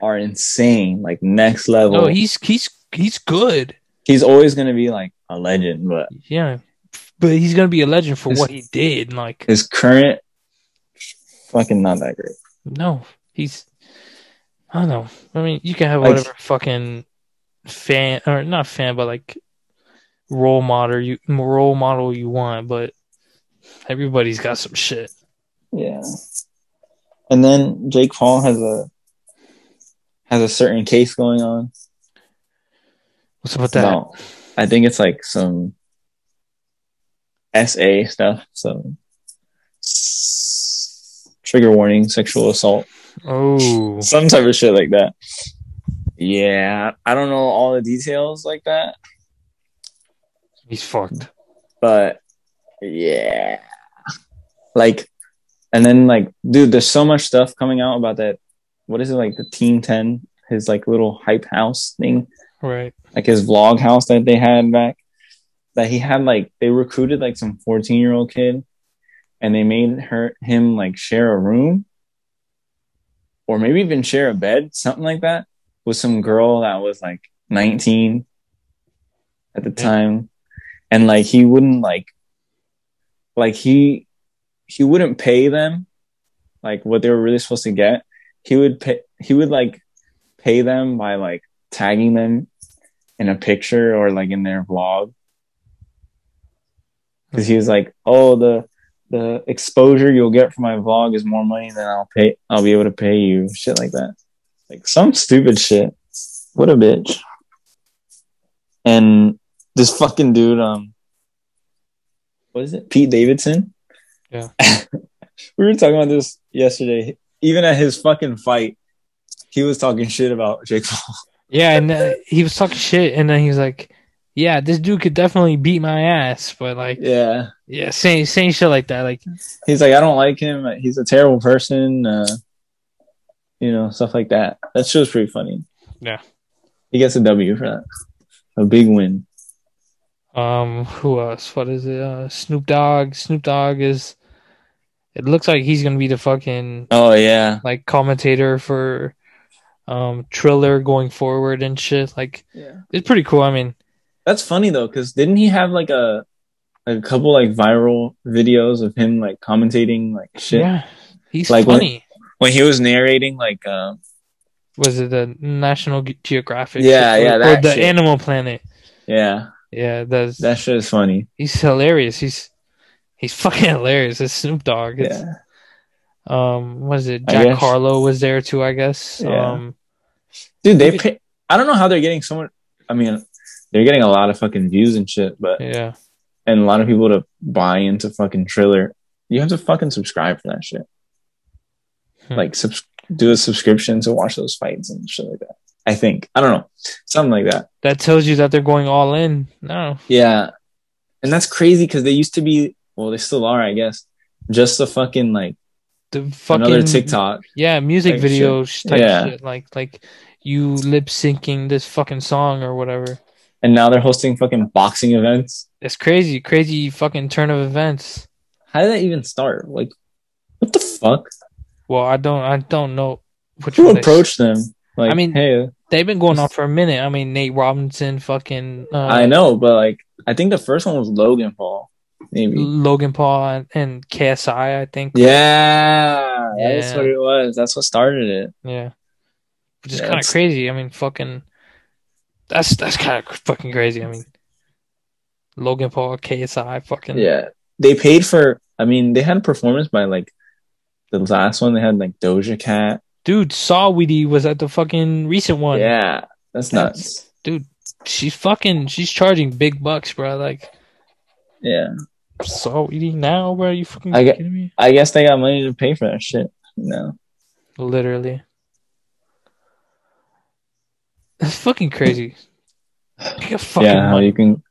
are insane, like next level. no, he's he's he's good. he's always gonna be like a legend, but Yeah. But he's gonna be a legend for His- what he did. Like his current fucking not that great. no, he's I don't know. I mean you can have Like- whatever fucking fan or not fan, but like role model you role model you want, but everybody's got some shit. Yeah. And then Jake Paul has a has a certain case going on. What's up with that? No, I think it's like some SA stuff. So trigger warning, sexual assault, Oh some type of shit like that. Yeah, I don't know all the details like that, he's fucked. but yeah, like, and then like, dude, there's so much stuff coming out about that. What is it like the Team Ten? His like little hype house thing. Right. like his vlog house that they had back that he had like they recruited like some 14 year old kid and they made her him like share a room or maybe even share a bed something like that with some girl that was like 19 at the Yeah. time and like he wouldn't like like he he wouldn't pay them like what they were really supposed to get. He would pay he would like pay them by like tagging them in a picture or like in their vlog. Because he was like oh the the exposure you'll get from my vlog is more money than i'll pay i'll be able to pay you shit like that. Like some stupid shit. What a bitch. And this fucking dude um what is it pete davidson Yeah. we were talking about this yesterday even at his fucking fight he was talking shit about jake paul Yeah, and uh, he was talking shit, and then he was like, "Yeah, this dude could definitely beat my ass," but like, yeah yeah, saying saying shit like that, like, he's like, I don't like him. He's a terrible person. Uh, you know, stuff like that. That show's pretty funny. Yeah. He gets a W for that. A big win. Um, who else? What is it? Uh, Snoop Dogg. Snoop Dogg is. It looks like he's gonna be the fucking Oh yeah. like commentator for, um, Triller going forward and shit. Like, Yeah. it's pretty cool. I mean, That's funny though, because didn't he have like a a couple like viral videos of him like commentating like shit yeah, he's Like when- funny. when he was narrating like uh Was it the National Geographic? Yeah, or, yeah, or the shit. Animal Planet. yeah Yeah, that's that shit is funny. he's hilarious. He's he's fucking hilarious. It's Snoop Dogg. It's, Yeah. Um, was it Jack. Harlow was there too? I guess. Yeah. Um, Dude, they pay I don't know how they're getting so much I mean they're getting a lot of fucking views and shit, but yeah, and a lot of people to buy into fucking Triller. You have to fucking subscribe for that shit. Hmm. Like, subs- do a subscription to watch those fights and shit like that. I think I don't know, something like that. that tells you that they're going all in. No, Yeah, and that's crazy because they used to be. Well, they still are, I guess. Just a fucking like the fucking another TikTok. Yeah, music video sh- type Yeah. shit. Like like you lip syncing this fucking song or whatever. And now they're hosting fucking boxing events. It's crazy, crazy fucking turn of events. How did that even start? Like, what the fuck? Well, I don't, I don't know which Who approached them? Like, I mean, hey, they've been going on for a minute. I mean, Nate Robinson, fucking. Uh, I know, but like I think the first one was Logan Paul, maybe. Logan Paul and, KSI, I think. Yeah, that's what it was. That's what started it. Yeah. Which is Yeah, kind of crazy. I mean, fucking. That's that's kind of fucking crazy. I mean, Logan Paul, KSI, fucking. Yeah, they paid for. I mean, they had a performance by like the last one. They had like Doja Cat. Dude, Saweetie was at the fucking recent one. Yeah, that's nuts. Dude, she's fucking. She's charging big bucks, bro. Like Yeah, Saweetie now, bro. you fucking I kidding me? I guess they got money to pay for that shit. No, Literally. That's fucking crazy. Fucking yeah, how money. you can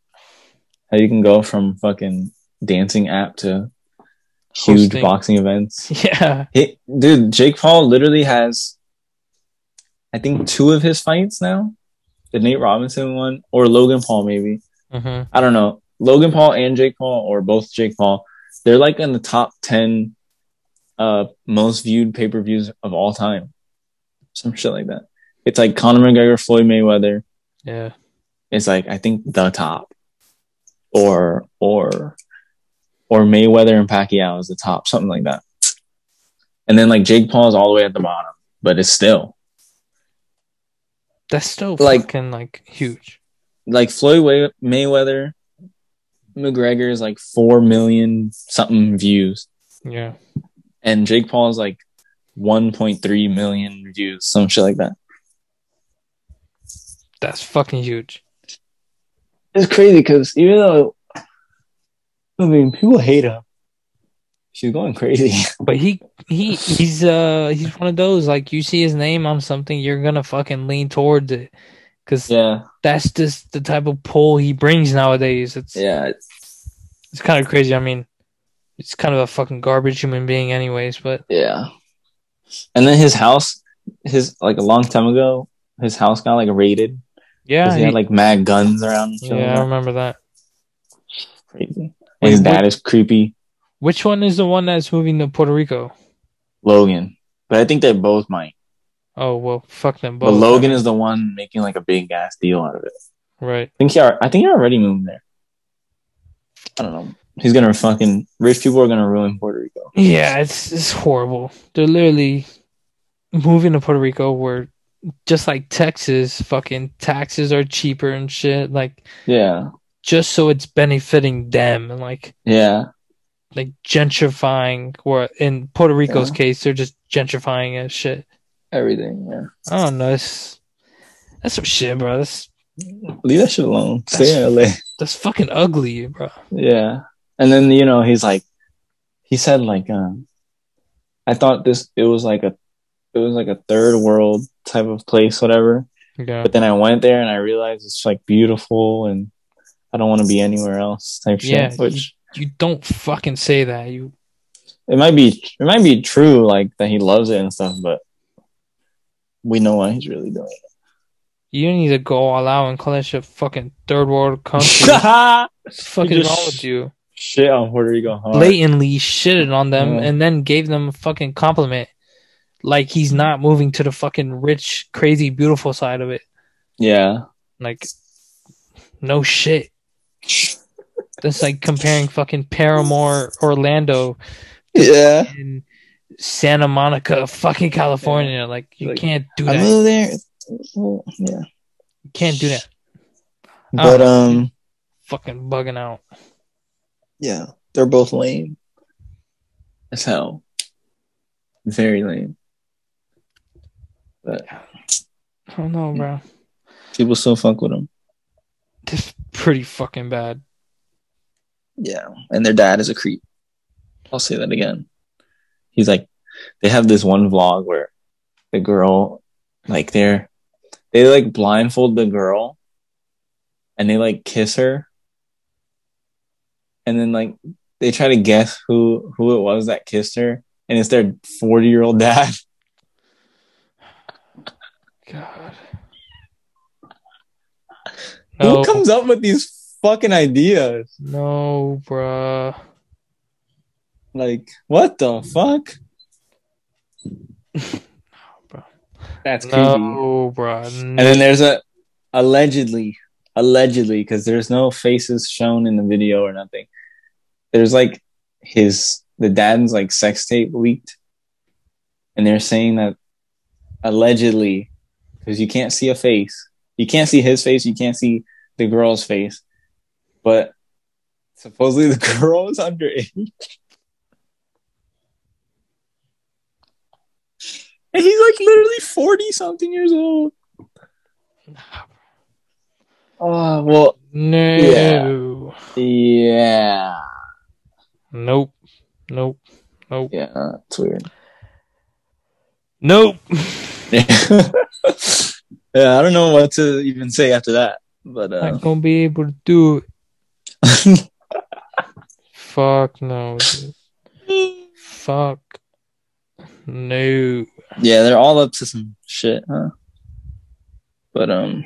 how you can go from fucking dancing app to huge Hosting. boxing events. Yeah. He, dude, Jake Paul literally has, I think, two of his fights now. The Nate Robinson one or Logan Paul, maybe. hmm I don't know. Logan Paul and Jake Paul, or both Jake Paul, they're like in the top 10 uh, most viewed pay per views of all time. Some shit like that. It's like Conor McGregor, Floyd Mayweather. Yeah. It's like, I think the top. Or, or, or Mayweather and Pacquiao is the top, something like that. And then like Jake Paul is all the way at the bottom, but it's still That's still Like- fucking like huge. like Floyd Way- Mayweather, McGregor is like 4 million something views. Yeah. and Jake Paul is like 1.3 million views, some shit like that. That's fucking huge. It's crazy because even though, I mean, people hate him, she's going crazy. But he he he's uh he's one of those like you see his name on something you're gonna fucking lean towards it because yeah, that's just the type of pull he brings nowadays. It's yeah, it's it's kind of crazy. I mean, it's kind of a fucking garbage human being, anyways. But yeah. And then his house, his like a long time ago, his house got like raided yeah, he he- had like mad guns around. Yeah, I remember that. crazy. And his dad is creepy, Which one is the one that's moving to Puerto Rico? Logan. But I think they both might. Oh well, fuck them both. But Logan is the one making like a big ass deal out of it. right. I think he, I think he already moved there. I don't know. He's gonna fucking rich people are gonna ruin Puerto Rico. Yeah, it's it's horrible. They're literally moving to Puerto Rico where just like Texas, fucking taxes are cheaper and shit. Like Yeah, just so it's benefiting them and like yeah, like gentrifying. Or in Puerto Rico's Yeah. case, they're just gentrifying as shit. everything. Yeah, I don't know. It's, that's some shit, bro. That's leave that shit alone. Stay in LA. that's fucking ugly, bro. Yeah, and then you know he's like, he said like, um, I thought this it was like a, it was like a third world type of place, whatever. Yeah, But then I went there and I realized it's like beautiful and I don't want to be anywhere else type shit. Yeah, Which you don't fucking say that. You it might be it might be true like that he loves it and stuff, but we know why he's really doing it. you need to go all out and call that shit fucking third world country. What's fucking wrong with you? Shit on Puerto Rico hard. blatantly shitted on them and then gave them a fucking compliment. Like he's not moving to the fucking rich, crazy, beautiful side of it. Yeah. Like, no shit. That's like comparing fucking Parramore, Orlando, Yeah. and Santa Monica, fucking California. Like you Like, can't do that. I that. there. Yeah. You can't do that. But Uh, um Fucking bugging out. yeah, they're both lame. As hell. Very lame. But I don't know, bro. people still fuck with them. This pretty fucking bad. Yeah. And their dad is a creep. I'll say that again. He's like they have this one vlog where the girl like they're they like blindfold the girl and they like kiss her and then like they try to guess who who it was that kissed her and it's their 40 year old dad God. Who comes up with these fucking ideas no, bruh. like what the fuck That's creepy. No, bro. And then there's a allegedly, allegedly, because there's no faces shown in the video or nothing. There's like his the dad's like sex tape leaked, and they're saying that allegedly, because you can't see a face, you can't see his face, you can't see the girl's face, but supposedly the girl is underage. And he's like literally 40 something years old. Oh, well, no. yeah. Nope. Nope. Nope. Yeah, it's weird. Nope. yeah, I don't know what to even say after that. But uh, Not gonna be able to do it. Fuck no. dude. Fuck. No. yeah, they're all up to some shit, huh? But um,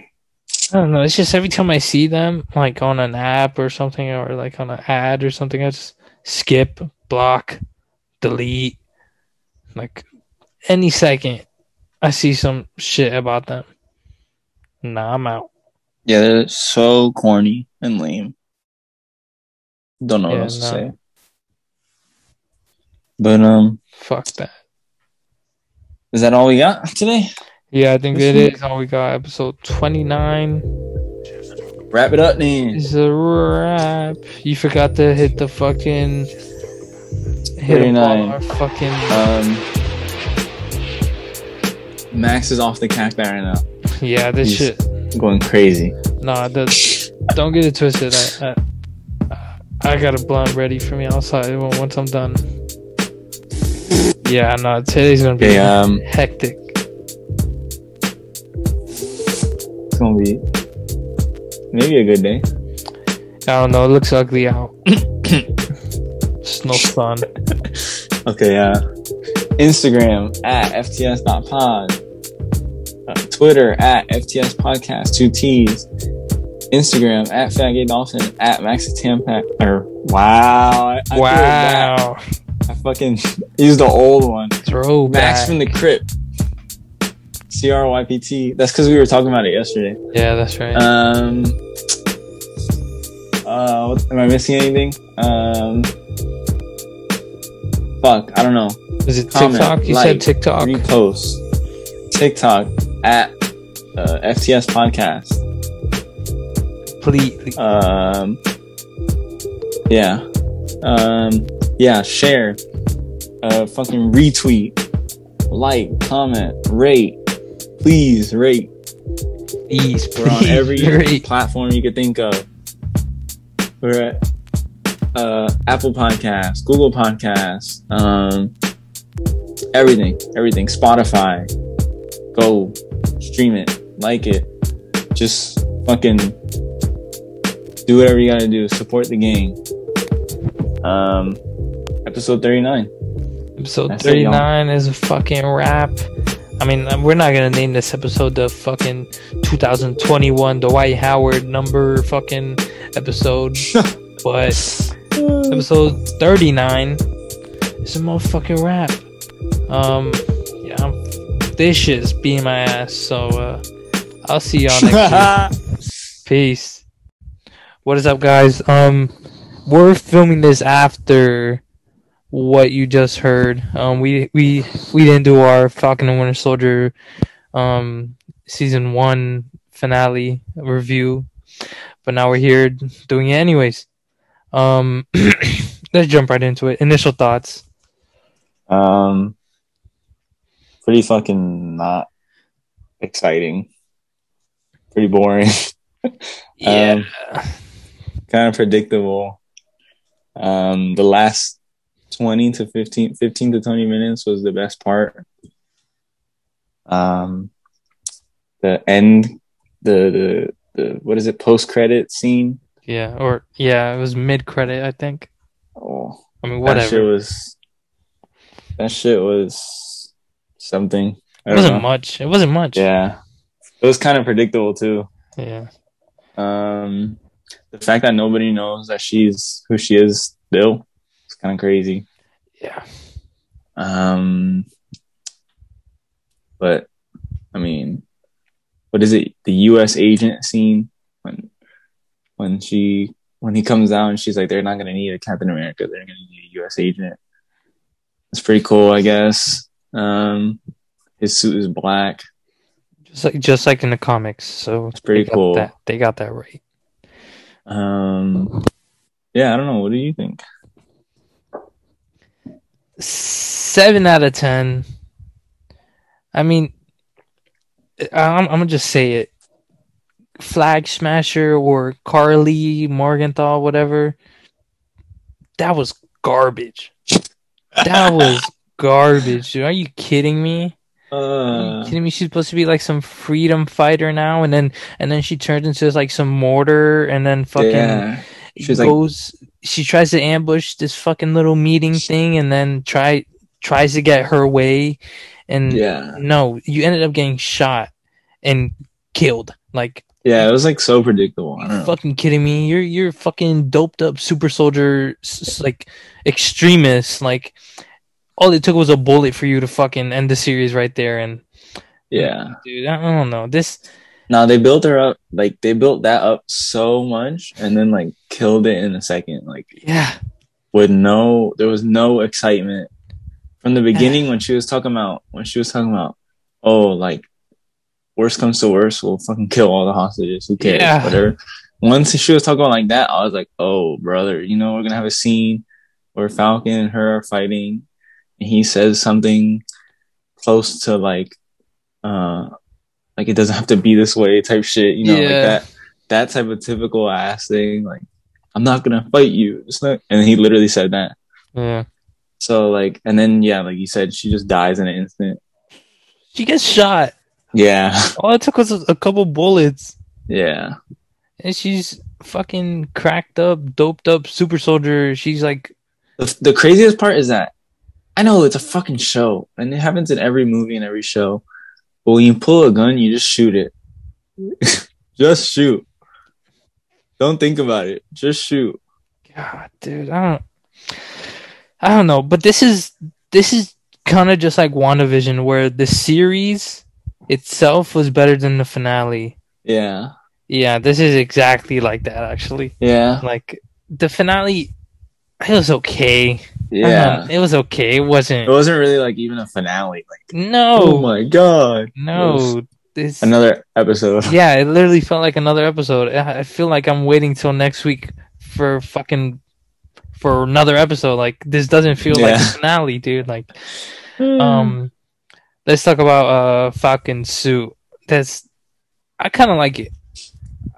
I don't know. It's just every time I see them, like on an app or something, or like on an ad or something, I just skip, block, delete. Like any second, I see some shit about them. Nah, I'm out. Yeah, they're so corny and lame. Don't know Yeah, what else to say. But um, Fuck that. is that all we got today? Yeah, I think This it week- is all we got. Episode 29 Wrap it up, man. is a wrap. You forgot to hit the fucking. Hit 39. our fucking. Um, Max is off the cack right now, yeah, this he's- shit. Going crazy. Nah, the, don't get it twisted. I, I, I got a blunt ready for me outside once I'm done. Yeah, no, today's gonna be Okay, um, hectic. it's gonna be maybe a good day. I don't know. It looks ugly out. No sun. Okay, uh, Instagram at fts.pod, Twitter at fts podcast, two T's, Instagram at Fat faggy dolphin, at maxi tampac, or wow, I. Wow. I fucking used the old one. Throwback. Max from the crypt. C R Y P T. That's because we were talking about it yesterday. yeah, that's right. Um. Uh, what, am I missing anything? Um. Fuck, I don't know. Is it comment, TikTok? You like, said TikTok. Repost. TikTok at uh, FTS Podcast. please. Um. Yeah. Um. Yeah. Share. Uh. Fucking retweet. Like. Comment. Rate. Please rate. Please, We're on every great. platform you could think of. We're at uh, Apple Podcasts, Google Podcasts, um, everything, everything. Spotify. Go stream it, like it. Just fucking do whatever you gotta do. Support the gang. Um, episode thirty nine. Episode That's 39 is a fucking wrap. I mean, uh, we're not gonna name this episode the fucking 2021 Dwight Howard number fucking episode, but episode 39 is a motherfucking wrap. Um, yeah, I'm, this shit's beating my ass. So uh, I'll see y'all next week. Peace. What is up, guys? Um, we're filming this after what you just heard. Um, we we we didn't do our Falcon and Winter Soldier, um, season one finale review, but now we're here doing it anyways. Um, let's jump right into it. Initial thoughts. Um, pretty fucking not exciting. Pretty boring. Yeah. kind of predictable. Um, the last 20 to 15, 15 to 20 minutes was the best part. Um, the end, the, the, the, what is it, post credit scene? yeah. Or yeah, it was mid credit, I think. Oh, I mean, whatever. that shit was, that shit was something. It wasn't know. much. It wasn't much. Yeah. It was kind of predictable too. Yeah. Um, the fact that nobody knows that she's who she is still, it's kind of crazy. Yeah. Um, but I mean, what is it? The U.S. agent scene when when she when he comes out and she's like, they're not gonna need a Captain America, they're gonna need a U.S. agent. It's pretty cool, I guess. Um, his suit is black. Just like just like in the comics. So It's pretty cool. That, they got that right. Um, yeah, I don't know. What do you think? Seven out of ten. I mean, I'm, I'm gonna just say it. Flag Smasher or Karli Morgenthau, whatever. That was garbage. That was garbage. Dude. Are you kidding me? Are Uh, you kidding me? She's supposed to be like some freedom fighter now, and then and then she turns into like some mortar, and then fucking yeah, She's like- goes. she tries to ambush this fucking little meeting thing, and then try tries to get her way, and yeah, no, you ended up getting shot and killed. Like, yeah. It was like so predictable. I know. fucking kidding me? You're you're fucking doped up super soldier, like extremist. Like, all it took was a bullet for you to fucking end the series right there. And Yeah. dude, I don't know this. Now they built her up like they built that up so much and then like killed it in a second. Like Yeah, with no there was no excitement. From the beginning when she was talking about when she was talking about, oh like worst comes to worst, we'll fucking kill all the hostages. Who cares? Yeah. Whatever. Once she was talking like that, I was like, Oh brother, you know, we're gonna have a scene where Falcon and her are fighting he says something close to like uh like it doesn't have to be this way type shit, you know, like that that type of typical ass thing, like I'm not gonna fight you. It's not and he literally said that. yeah. So like and then yeah, like you said, she just dies in an instant. She gets shot. Yeah. All it took was a, a couple bullets. Yeah. And she's fucking cracked up, doped up super soldier. She's like, The, the craziest part is that I know it's a fucking show and it happens in every movie and every show. But when you pull a gun, you just shoot it. just shoot. Don't think about it. Just shoot. God, dude, I don't, I don't know. But this is this is kind of just like WandaVision, where the series itself was better than the finale. Yeah. Yeah, this is exactly like that. Actually, Yeah. like the finale, it was okay. Yeah. Um, it was okay. It wasn't. It wasn't really like even a finale. Like, No, oh my god. No. This Another episode. yeah, it literally felt like another episode. I feel like I'm waiting till next week for fucking for another episode. Like this doesn't feel like Yeah. the finale, dude. Like, um, let's talk about uh Falcon suit. That's I kind of like it.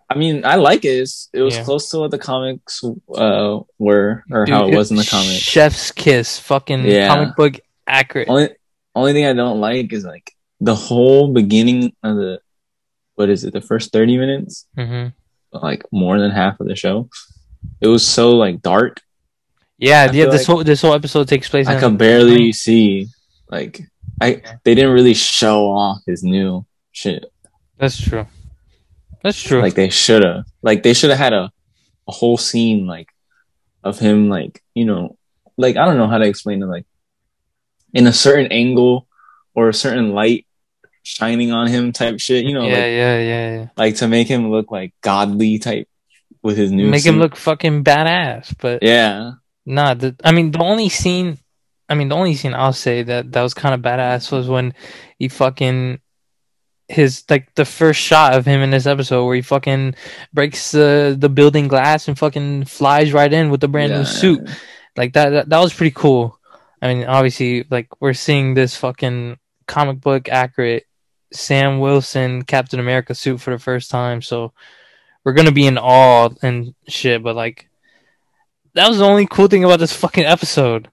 I mean, I like it. It's, it was Yeah. close to what the comics uh, were, or Dude, how it was in the comics. Chef's kiss, fucking Yeah. comic book accurate. Only only thing I don't like is like the whole beginning of the what is it? The first thirty minutes, hmm like more than half of the show. It was so like dark. Yeah, I yeah. This like whole this whole episode takes place. I could barely see. Like I, they didn't really show off his new shit That's true. That's true. like they should have. Like they should have had a a whole scene like of him like you know like I don't know how to explain it like in a certain angle or a certain light shining on him type shit. You know, yeah, like yeah, yeah, yeah. like to make him look like godly type with his new Make him look fucking badass, but yeah Nah, the, I mean the only scene, I mean the only scene I'll say that that was kind of badass was when he fucking his like the first shot of him in this episode where he fucking breaks the the building glass and fucking flies right in with the brand Yeah. new suit. Like that, that that was pretty cool. I mean, obviously, like we're seeing this fucking comic book accurate Sam Wilson Captain America suit for the first time, so we're gonna be in awe and shit. But like, that was the only cool thing about this fucking episode.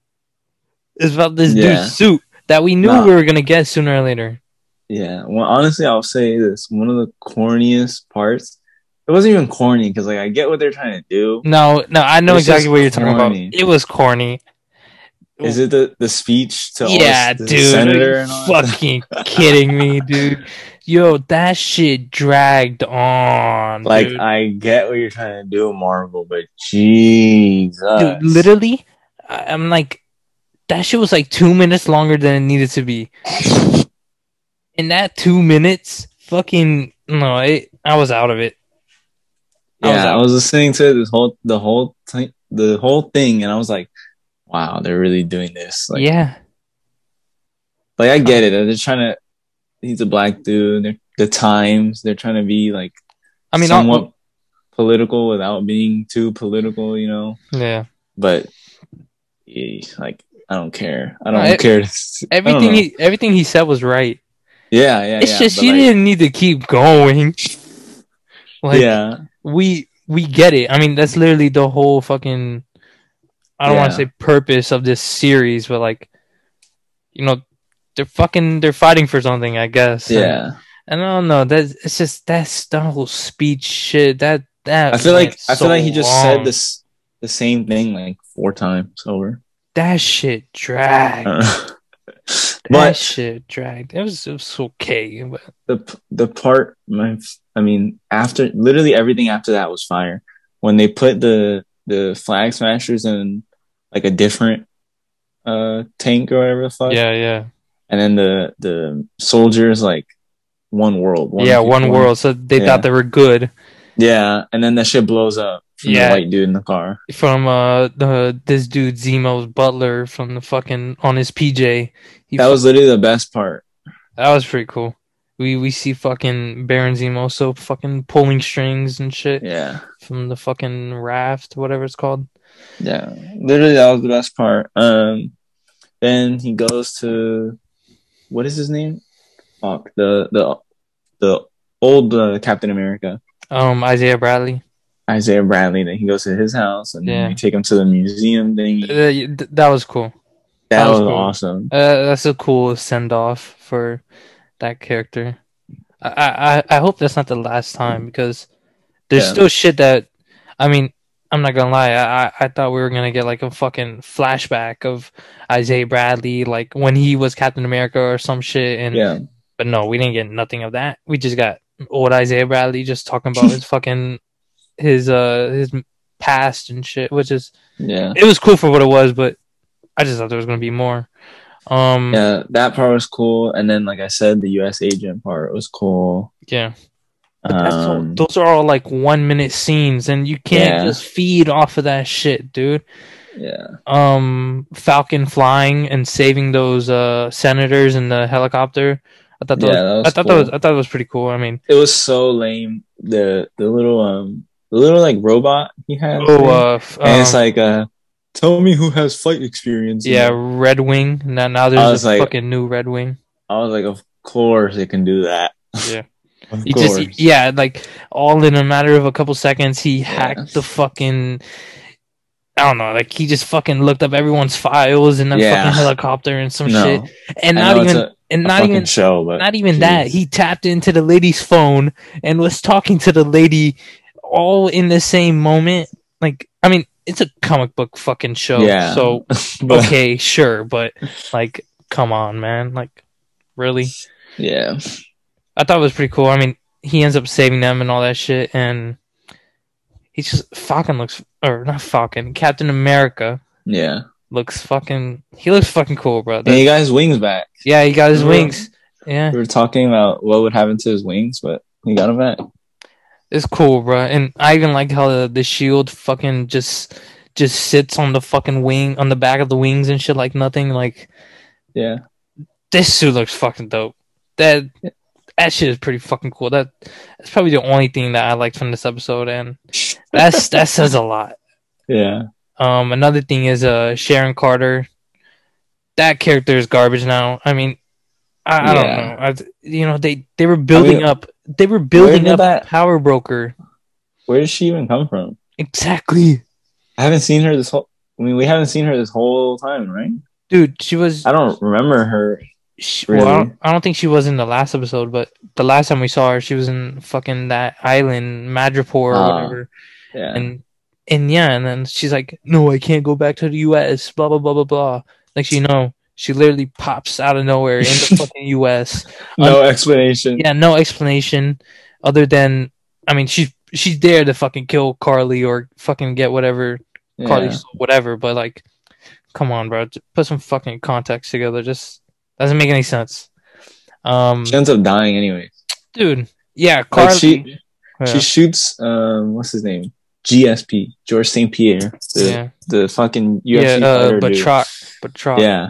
Is about this Yeah. dude's suit that we knew Nah. we were gonna get sooner or later. Yeah. Well, honestly, I'll say this: one of the corniest parts. It wasn't even corny because like I get what they're trying to do. No, no, I know exactly what you're talking about. It was corny. Is it the the speech to all yeah, the, the dude. senator are and all you that? fucking kidding me, dude? Yo, that shit dragged on. Like dude. I get what you're trying to do, Marvel, but Jesus, dude, literally, I'm like, that shit was like two minutes longer than it needed to be. In that two minutes, fucking no, it, I was out of it. I was yeah, I out. was listening to this whole the whole thing, the whole thing, and I was like, "Wow, they're really doing this." Like, yeah, like I get it. They're trying to. He's a black dude. They're, the times they're trying to be like I mean, somewhat all, political without being too political, you know. yeah, But eh, like, I don't care. I don't it- care. I don't everything he everything he said was right. Yeah, yeah. It's yeah, just you like, didn't need to keep going. Like, yeah, we we get it. I mean, that's literally the whole fucking. I don't want to say purpose of this series, but like, you know, they're fucking they're fighting for something, I guess. Yeah. And, I don't know. That it's just that's the whole speech shit. That that I feel like went I feel like he just long. said this the same thing like four times over. That shit dragged. That but shit dragged. It was it was okay, but the the part my I mean after literally everything after that was fire. When they put the the flag smashers in like a different uh tank or whatever the fuck. yeah, yeah, And then the the soldiers like one world. yeah. One world. So they yeah. thought they were good. Yeah, and then that shit blows up from Yeah. the white dude in the car. from uh the this dude Zemo's butler from the fucking on his PJ. He That was literally the best part. that was pretty cool. We we see fucking Baron Zemo so fucking pulling strings and shit Yeah. from the fucking raft, whatever it's called. Yeah, literally that was the best part. Um, then he goes to what is his name? Fuck the the the old uh, Captain America, Um, Isaiah Bradley. Isaiah Bradley. Then he goes to his house and Yeah. we take him to the museum thing. Uh, that was cool. That, that was was, cool. awesome. Uh, that's a cool send off for that character. I, I I hope that's not the last time because there's Yeah. still shit that I mean I'm not gonna lie I, I I thought we were gonna get like a fucking flashback of Isaiah Bradley like when he was Captain America or some shit and Yeah, but no we didn't get nothing of that we just got old Isaiah Bradley just talking about his fucking his uh his past and shit which is yeah, it was cool for what it was but I just thought there was gonna be more um yeah. That part was cool. And then, like I said, the U.S. agent part was cool. yeah. But that's all, Um, those are all like one minute scenes, and you can't Yeah. just feed off of that shit, dude. yeah, Um, Falcon flying and saving those uh senators in the helicopter. I thought that, Yeah, was, that was I thought cool. that was I thought it was pretty cool. I mean, it was so lame. The the little um the little like robot he had. oh, uh, f- and it's um, like uh tell me who has flight experience yeah, Red Wing. Now now there's a like- fucking new Red Wing. i was like of course it can do that Yeah. of He course just yeah, like all in a matter of a couple seconds, he hacked the fucking. I don't know, like he just fucking looked up everyone's files in that Yeah. fucking helicopter and some no shit, and I not even a, and not even show but not even that. He tapped into the lady's phone and was talking to the lady all in the same moment. Like, I mean, it's a comic book fucking show, yeah so but okay, sure, but like, come on, man, like, really. yeah I thought it was pretty cool. I mean, he ends up saving them and all that shit, and he's just Falcon looks or not Falcon, Captain America yeah looks fucking. He looks fucking cool, bro. and he got his wings back yeah, he got his Yeah. wings. Yeah, we were talking about what would happen to his wings but he got them back it's cool, bro. And I even like how the, the shield fucking just just sits on the fucking wing on the back of the wings and shit like nothing. Like yeah this suit looks fucking dope. That that shit is pretty fucking cool. That that's probably the only thing that I liked from this episode, and that's that says a lot. yeah Um, another thing is uh Sharon Carter. That character is garbage now. I mean, I, I don't know. I, you know, they they were building mean, up. They were building up that- Power Broker. where does she even come from Exactly, i haven't seen her this whole i mean we haven't seen her this whole time right dude. She was. i don't remember her She, well, I don't, I don't think she was in the last episode, but the last time we saw her, she was in fucking that island, Madripoor or Ah, whatever. yeah And and yeah, and then she's like, "No, I can't go back to the U.S." Blah blah blah blah blah. Like you know, she literally pops out of nowhere in the fucking U.S. no explanation Yeah, no explanation other than, I mean, she's she's there to fucking kill Karli or fucking get whatever Karli Yeah. stole, whatever. But like, come on, bro, Just put some fucking context together. Just doesn't make any sense. Um, She ends up dying anyway. dude. Yeah, Like Karli. she yeah. she shoots um what's his name GSP Georges St-Pierre the yeah, the fucking UFC yeah, uh, fighter but dude. Trot, Batroc. yeah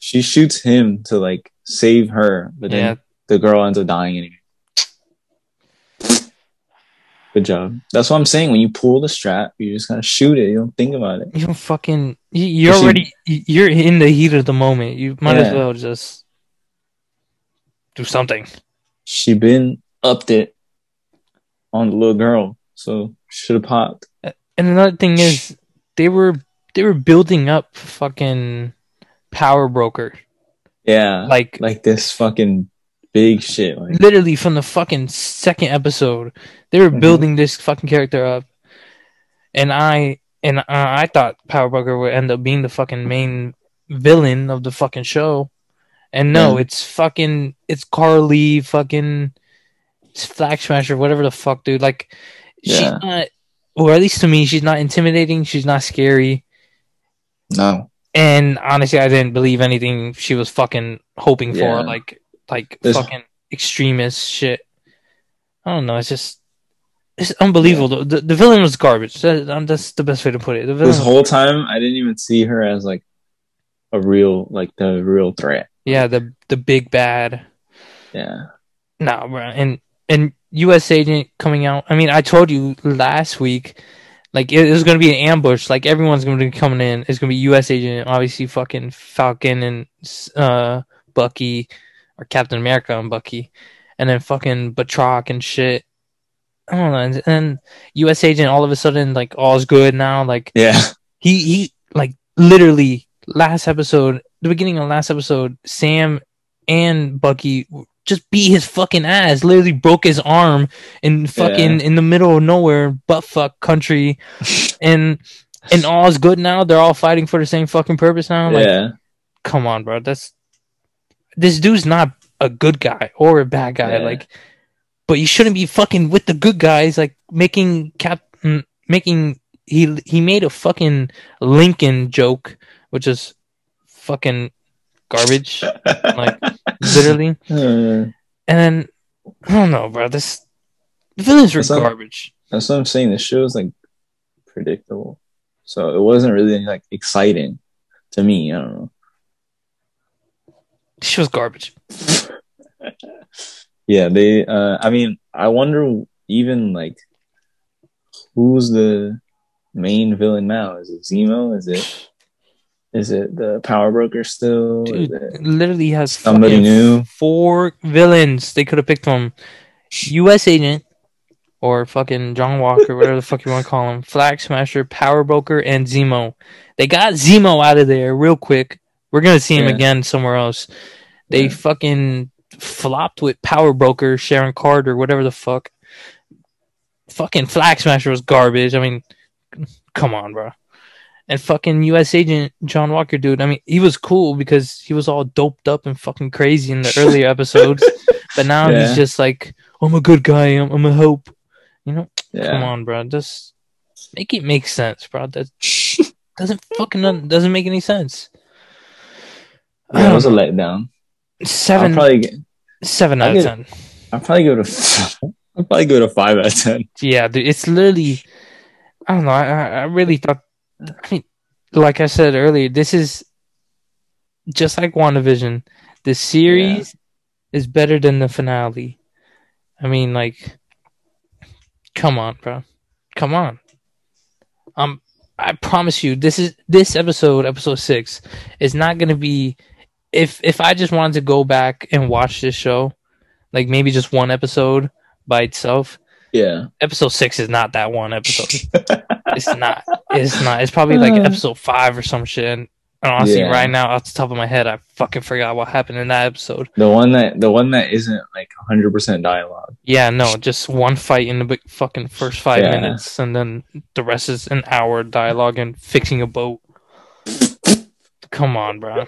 she shoots him to like save her but then yeah. the girl ends up dying anyway. Good job. That's what I'm saying. When you pull the strap, you just gotta shoot it. You don't think about it. You don't fucking. you- You're She- already. You're in the heat of the moment. You might as well just do something. She been upped it on the little girl, so should have popped. And another thing is, they were they were building up fucking Power Broker, Yeah, like like this fucking big shit. Like literally from the fucking second episode, they were Mhm. building this fucking character up, and I and uh, I thought Power Broker would end up being the fucking main villain of the fucking show, and no, Yeah. it's fucking it's Karli, fucking it's Flag Smasher, whatever the fuck, dude. Like she's Yeah. not, or at least to me, she's not intimidating. She's not scary. no, And honestly, I didn't believe anything she was fucking hoping Yeah. for, like like There's- fucking extremist shit. I don't know. It's just it's unbelievable. The, the villain was garbage. That, um, that's the best way to put it. The this whole time I didn't even see her as like a real like the real threat. yeah, the the big bad. Yeah, No, bro. And and U.S. agent coming out. I mean, I told you last week, like it, was gonna be an ambush. Like everyone's gonna be coming in. It's gonna be U.S. agent, obviously fucking Falcon and uh Bucky or Captain America and Bucky, and then fucking Batroc and shit. I don't know. And, and then U.S. agent all of a sudden like all's good now. Like yeah, he he like literally last episode, the beginning of last episode, Sam and Bucky just beat his fucking ass. Literally broke his arm in fucking in the middle of nowhere, butt fuck country, and and all is good now. They're all fighting for the same fucking purpose now. Like, yeah. come on, bro. That's this dude's not a good guy or a bad guy. Yeah. Like, but you shouldn't be fucking with the good guys. Like making cap, mm, making he he made a fucking Lincoln joke, which is fucking garbage, like literally. And then I don't know, bro. This the villains were That's garbage. That's what I'm saying. The show is like predictable, so it wasn't really like exciting to me. I don't know. This was garbage. Yeah, they. Uh, I mean, I wonder even like who's the main villain now? Is it Zemo? Is it is it the Power Broker still? Dude, it- literally has Somebody new. four villains. They could have picked from U.S. Agent or fucking John Walker, whatever the fuck you want to call him, Flag Smasher, Power Broker, and Zemo. They got Zemo out of there real quick. We're gonna see him Yeah. again somewhere else. They Yeah. fucking flopped with Power Broker, Sharon Carter, whatever the fuck. Fucking Flag Smasher was garbage. I mean, come on, bro. And fucking U.S. Agent John Walker, dude. I mean, he was cool because he was all doped up and fucking crazy in the earlier episodes. But now Yeah. he's just like, I'm a good guy. I'm, I'm a hope. You know, Yeah. come on, bro. Just make it make sense, bro. That doesn't fucking doesn't make any sense. Yeah, it was a um, letdown. seven I'll probably get, seven I'll out of ten. I'll probably go to I'll probably go to five out of ten. Yeah, dude, it's literally. I don't know. I I I really thought. I mean, like I said earlier, this is just like WandaVision. The series is better than the finale. I mean, like, come on, bro, come on. Um, I promise you, this is this episode, episode six, is not gonna be. If if I just wanted to go back and watch this show, like maybe just one episode by itself, Yeah. episode six is not that one episode. it's not. It's not. It's probably like Uh. episode five or some shit. And honestly, Yeah. right now, off the top of my head, I fucking forgot what happened in that episode. The one that the one that isn't like hundred percent dialogue. Yeah, no, just one fight in the big fucking first five Yeah. minutes, and then the rest is an hour dialogue and fixing a boat. Come on, bro.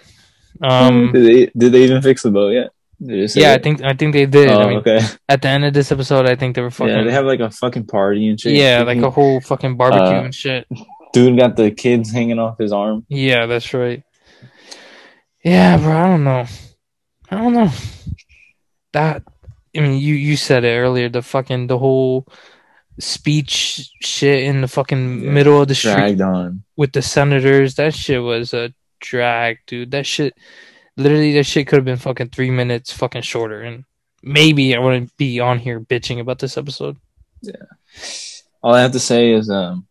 Um, did they did they even fix the boat yet? Did they say yeah, I think I think they did. Oh, I mean, okay. at the end of this episode, I think they were fucking. Yeah, they have like a fucking party and shit. yeah, like a whole fucking barbecue Uh, and shit. dude got the kids hanging off his arm. Yeah, that's right. Yeah, bro, I don't know. I don't know. That I mean, you you said it earlier. The fucking the whole speech shit in the fucking Yeah, middle of the street on. with the senators. That shit was a drag, dude. That shit, literally, that shit could have been fucking three minutes fucking shorter, and maybe I wouldn't be on here bitching about this episode. Yeah. All I have to say is um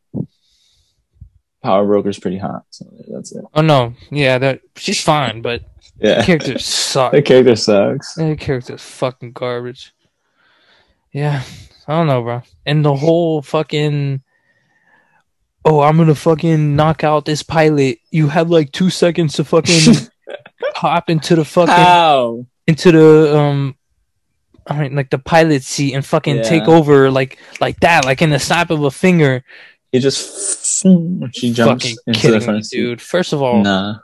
Power Broker's pretty hot. So that's it. Oh no, yeah, that she's fine, but Yeah. character sucks. the character sucks. That character's fucking garbage. Yeah, I don't know, bro. And the whole fucking. Oh, I'm gonna fucking knock out this pilot. You have like two seconds to fucking hop into the fucking How? into the um I mean like the pilot seat and fucking Yeah. take over like like that, like in the snap of a finger. He just she jumps fucking into kidding the me, dude. First of all, Nah.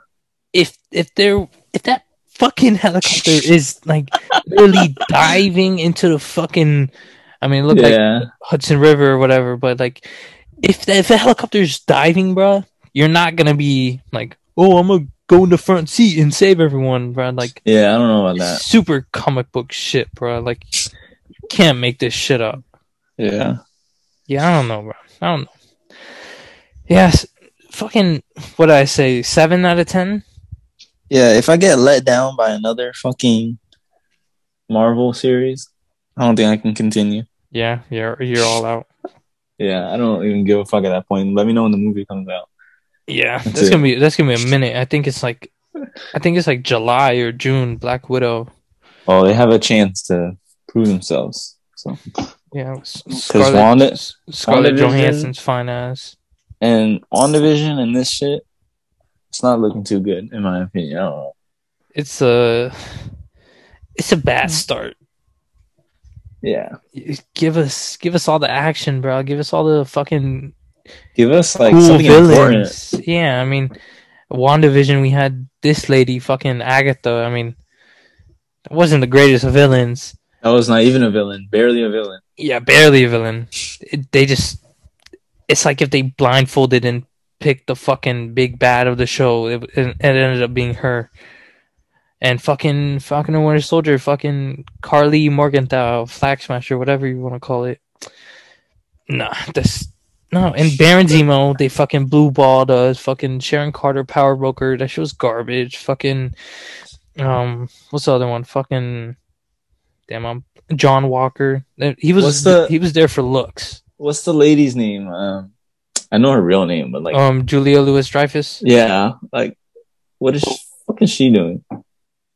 if if there if that fucking helicopter is like really diving into the fucking I mean it looked like Hudson River or whatever, but like if the, if the helicopter's diving, bro, you're not gonna be like, oh, I'm gonna go in the front seat and save everyone, bro. Like yeah, I don't know about that. super comic book shit, bro. Like can't make this shit up. Yeah. Yeah, I don't know, bro. I don't know. Yes, fucking. What did I say? Seven out of ten. Yeah, if I get let down by another fucking Marvel series, I don't think I can continue. Yeah, you're you're all out. Yeah, I don't even give a fuck at that point. Let me know when the movie comes out. Yeah, That's that's gonna be that's gonna be a minute. I think it's like, I think it's like July or June. Black Widow. Oh, they have a chance to prove themselves. So Yeah, S- Scarlett, Wanda- S- Scarlett WandaVision- Johansson's fine ass. and on division and this shit, it's not looking too good in my opinion. I don't know. It's a, it's a bad hmm. start. Yeah, Give us give us all the action, bro. Give us all the fucking give us like cool something important. Yeah, I mean, WandaVision, we had this lady, fucking Agatha. I mean, that wasn't the greatest of villains. That was not even a villain, barely a villain. Yeah, barely a villain. It, they just, it's like if they blindfolded and picked the fucking big bad of the show, it, it, it ended up being her. And fucking Falcon and Winter Soldier, fucking Karli Morgenthau, Flag Smasher, whatever you want to call it. Nah, this no. And Baron Zemo, they fucking blue balled us. Fucking Sharon Carter, Power Broker, that shit was garbage. Fucking, um, what's the other one? Fucking, damn, I'm John Walker. Uh, He was What's the- he was there for looks. What's the lady's name? Um, I know her real name, but like, Um, Julia Louis Dreyfus. yeah, like, what is she, what is she doing?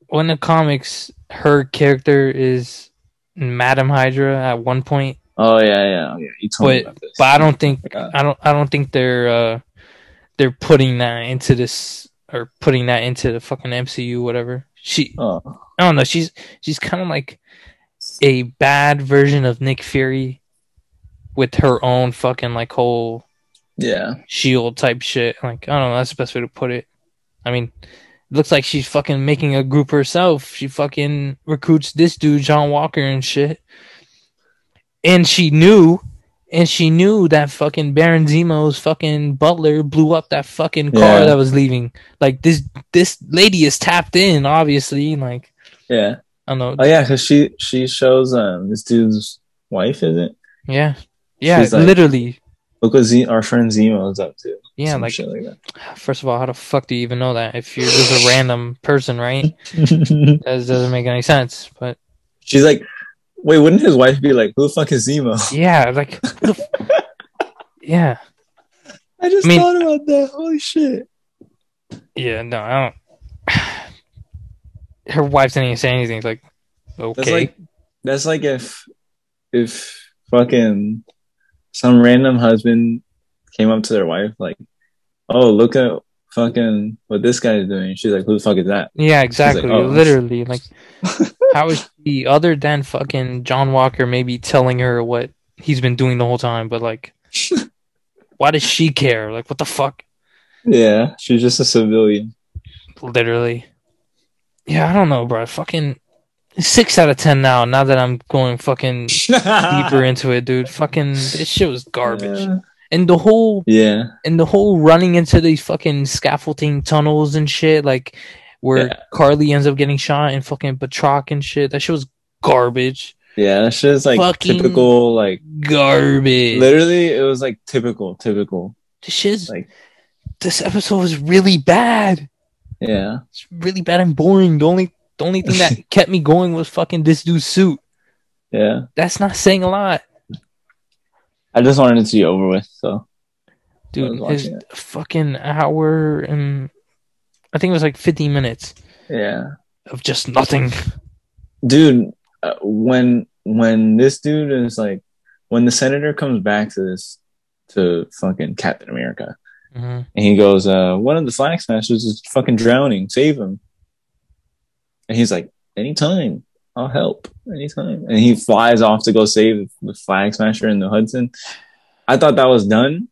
When the comics, her character is Madam Hydra at one point, Oh yeah, yeah, yeah. You told me But- about this. but I don't think. I don't I don't think they're uh they're putting that into this or putting that into the fucking MCU whatever. She Oh, I don't know, she's she's kind of like a bad version of Nick Fury with her own fucking like whole yeah. shield type shit. Like I don't know, that's the best way to put it. I mean, it looks like she's fucking making a group herself. She fucking recruits this dude, John Walker, and shit. And she knew, and she knew that fucking Baron Zemo's fucking butler blew up that fucking car Yeah. that was leaving. Like this, this lady is tapped in, obviously. Like Yeah. I don't know, Oh yeah, because she she shows um this dude's wife, is it? yeah, yeah, She's like- literally, Look what Z- our friend Zemo is up to. yeah. Some Like, like that. first of all, how the fuck do you even know that if you're just a random person, right? That doesn't make any sense. But She's like, wait, wouldn't his wife be like, who the fuck is Zemo? yeah, like, f- yeah, I just I mean- thought about that. Holy shit. yeah. No, I don't. Her wife didn't even say anything. It's Like, okay, That's like that's like if if fucking some random husband came up to their wife like, oh look at fucking what this guy is doing. She's like, who the fuck is that? yeah, exactly. oh. Literally, like, how is she other than fucking John Walker maybe telling her what he's been doing the whole time? But like, why does she care? Like, what the fuck? Yeah, she's just a civilian. Literally. Yeah, I don't know, bro. Fucking six out of ten now. Now that I'm going fucking deeper into it, dude. Fucking this shit was garbage. Yeah. And the whole Yeah. and the whole running into these fucking scaffolding tunnels and shit, like where Yeah. Karli ends up getting shot and fucking Batroc and shit. That shit was garbage. Yeah, that shit is like Fucking- typical. Like Garbage. literally, it was like typical, typical. This shit's Like this episode was really bad. yeah, It's really bad and boring. The only the only thing that kept me going was fucking this dude's suit. yeah. That's not saying a lot. I just wanted it to be over with. So Dude, his it. fucking hour and I think it was like 15 minutes yeah, of just nothing. dude. Uh, when when this dude is like, when the senator comes back to this to fucking Captain America, Mhm. and he goes, uh, "One of the flag smashers is fucking drowning. Save him." And he's like, "Anytime, I'll help. Anytime." And he flies off to go save the flag smasher in the Hudson. I thought that was done.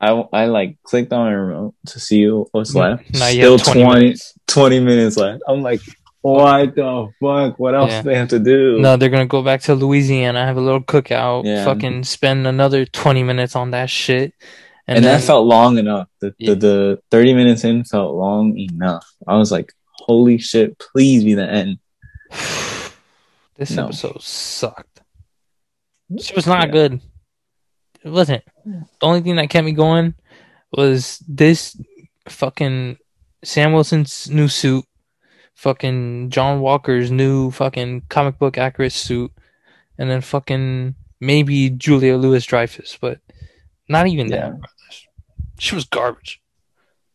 I, I like clicked on a remote to see what's left. You Still have 20 20, minutes. 20 minutes left. I'm like, what the fuck? What else Yeah. do they have to do? No, they're gonna go back to Louisiana, have a little cookout, Yeah. fucking spend another 20 minutes on that shit. and then- that felt long enough. The, Yeah. the the 30 minutes in felt long enough. I was like, holy shit, please be the end. this No. episode sucked. She was not Yeah. good. It wasn't. The only thing that kept me going was this fucking Sam Wilson's new suit, fucking John Walker's new fucking comic book accurate suit, and then fucking maybe Julia Louis Dreyfus, but not even Yeah. that. She was garbage.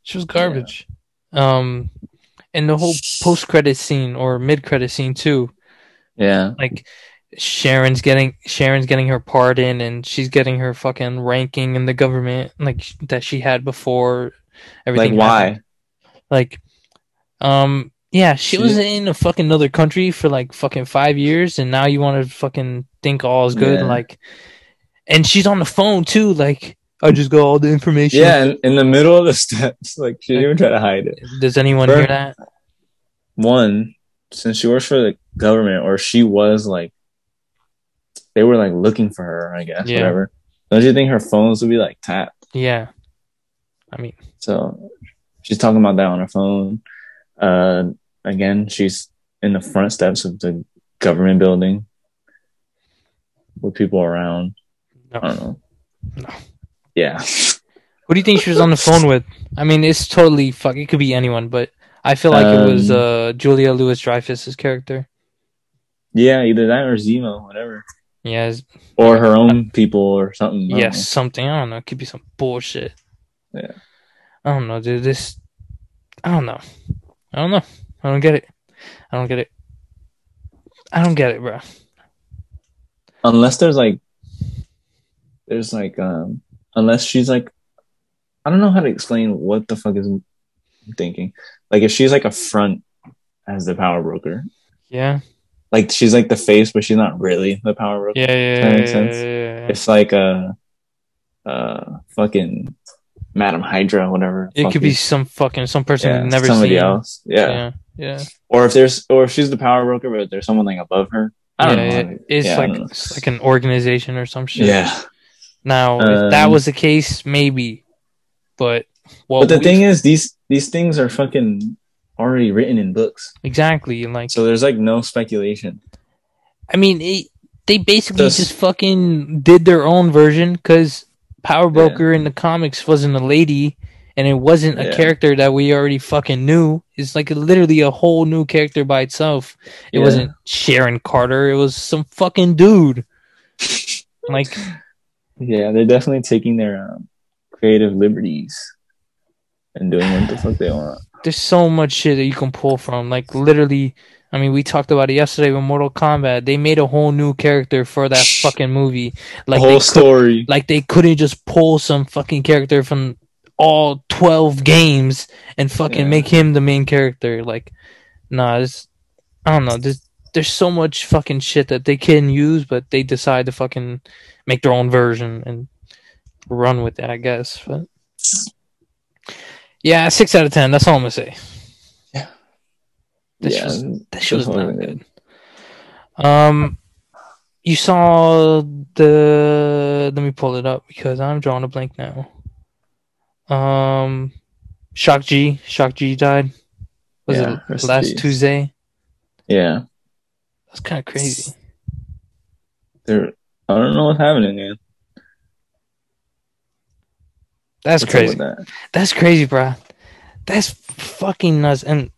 She was garbage. Um, and the whole post credit scene or mid credit scene too Yeah. like Sharon's getting Sharon's getting her pardon and she's getting her fucking ranking in the government like that she had before Like, everything why? happened. like um yeah she, She- was in a fucking another country for like fucking 5 years and now you want to fucking think all is good Yeah. like and she's on the phone too like I just got all the information Yeah, in, in the middle of the steps, like she didn't even try to hide it. does anyone Her- hear that One, since she works for the government, or she was like, they were like looking for her, I guess, Yeah. whatever. Don't you think her phones would be like tapped? yeah I mean So she's talking about that on her phone. Uh, again, she's in the front steps of the government building with people around. no. I don't know. No. Yeah. Who do you think she was on the phone with? I mean, it's totally fuck. It could be anyone, but I feel like it was Um, uh, Julia Louis Dreyfus's character. yeah, either that or Zemo, whatever. Yeah, Or her own people or something. I yes, something. I don't know. It could be some bullshit. Yeah. I don't know, dude. This. I don't know. I don't know. I don't get it. I don't get it. I don't get it, bro. Unless there's like, there's like, um, unless she's like, I don't know how to explain what the fuck is I'm thinking. Like if she's like a front as the power broker, Yeah. like she's like the face, but she's not really the power broker. Yeah. Yeah. That yeah, makes yeah, sense. yeah, yeah. It's like a, uh, fucking Madam Hydra, whatever. It could be some fucking some person yeah, never somebody seen. else. Yeah. Yeah. Yeah. Or if there's, or if she's the power broker, but there's someone like above her. I don't yeah, know. It's like it's like an organization or some shit. Yeah. Now, if that Um, was the case, maybe. But well, but the thing is, these these things are fucking already written in books, exactly like so there's like no speculation. I mean, it, they basically Does- just fucking did their own version because Power Broker in the comics wasn't a lady, and it wasn't a Yeah. character that we already fucking knew. It's like literally a whole new character by itself. It Yeah. wasn't Sharon Carter. It was some fucking dude. Like, Yeah, they're definitely taking their um, creative liberties and doing what the fuck they want. there's so much shit that you can pull from. Like literally, I mean, we talked about it yesterday with Mortal Kombat. They made a whole new character for that fucking movie. Like the whole story. like they couldn't just pull some fucking character from all 12 games and fucking Yeah. make him the main character like nah it's, i don't know there's there's so much fucking shit that they can use but they decide to fucking make their own version and run with it i guess but yeah six out of ten. That's all i'm gonna say. Yeah. This yeah, was- that shit was not good. um you saw the let me pull it up because i'm drawing a blank now. Um shock g shock g died. Was Yeah, it last tuesday? Yeah, that's kind of crazy They're I don't know what's happening, man. That's What's crazy. that? That's crazy, bro. That's fucking nuts. And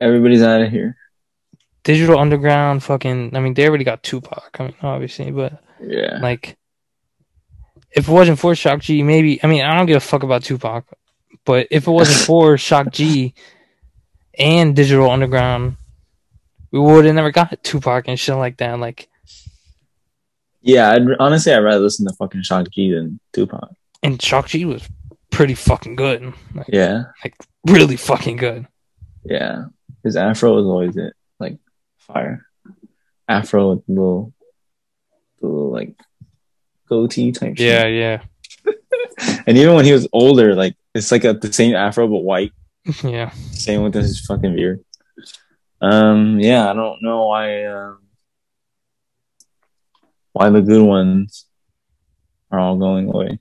Everybody's out of here. Digital Underground, fucking. I mean, they already got Tupac. I mean, obviously, but Yeah. like, if it wasn't for Shock G, maybe. I mean, I don't give a fuck about Tupac, but if it wasn't for Shock G and Digital Underground, we would have never got Tupac and shit like that. Like, Yeah, I'd, honestly, I'd rather listen to fucking Shock G than Tupac. and Shock G was pretty fucking good. Like, Yeah, Like really fucking good. yeah. His afro was always it, like fire. Afro with little, little like goatee type. shit. Yeah, yeah, And even when he was older, like it's like a, the same afro but white. yeah. Same with his fucking beard. Um, yeah, I don't know why. Um, why the good ones are all going away.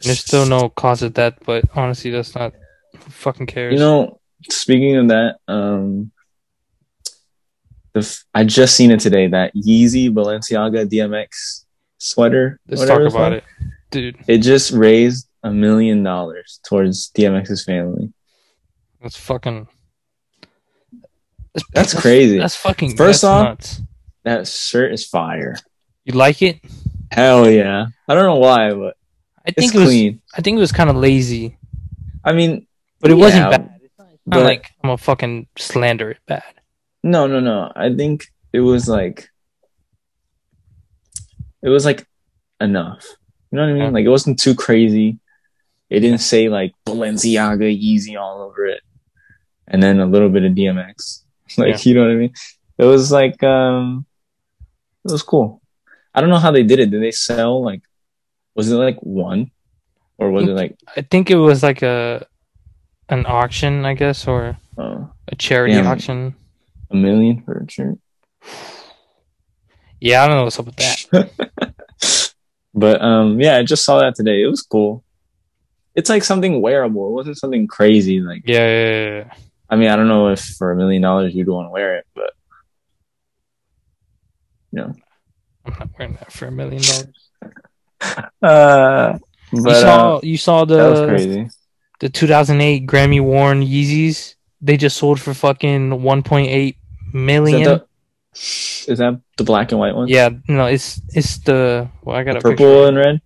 There's still no cause of death, but honestly, that's not. Who fucking cares? You know, speaking of that, um, the f- I just seen it today. That Yeezy Balenciaga DMX sweater. let's talk about it, dude. It just raised a million dollars towards DMX's family. That's fucking. That's crazy. That's fucking. First that's off- nuts. That shirt is fire. You like it? Hell yeah! I don't know why, but I it's think it was. clean. I think it was kind of lazy, I mean, but it wasn't bad. It's not but- like I'm a fucking slander it bad. No, no, no. I think it was like it was like enough. You know what I mean? Yeah. Like it wasn't too crazy. It didn't say like Balenciaga Yeezy all over it. And then a little bit of DMX. Like you know what I mean? It was like um it was cool. I don't know how they did it. Did they sell like was it like one? Or was it like I think it was like a an auction, I guess, or uh, a charity Damn. auction. a million for a shirt? Yeah, I don't know what's up with that. But um, yeah, I just saw that today. It was cool. It's like something wearable. It wasn't something crazy. Like, Yeah, yeah, yeah, yeah. I mean, I don't know if for a million dollars you'd want to wear it, but yeah. I'm not wearing that for a million dollars. uh, You saw uh, you saw the crazy. the 2008 Grammy worn Yeezys. They just sold for fucking 1.8 Is that, the, is that the black and white one? yeah, no, it's it's the well, I got the a purple picture. and red.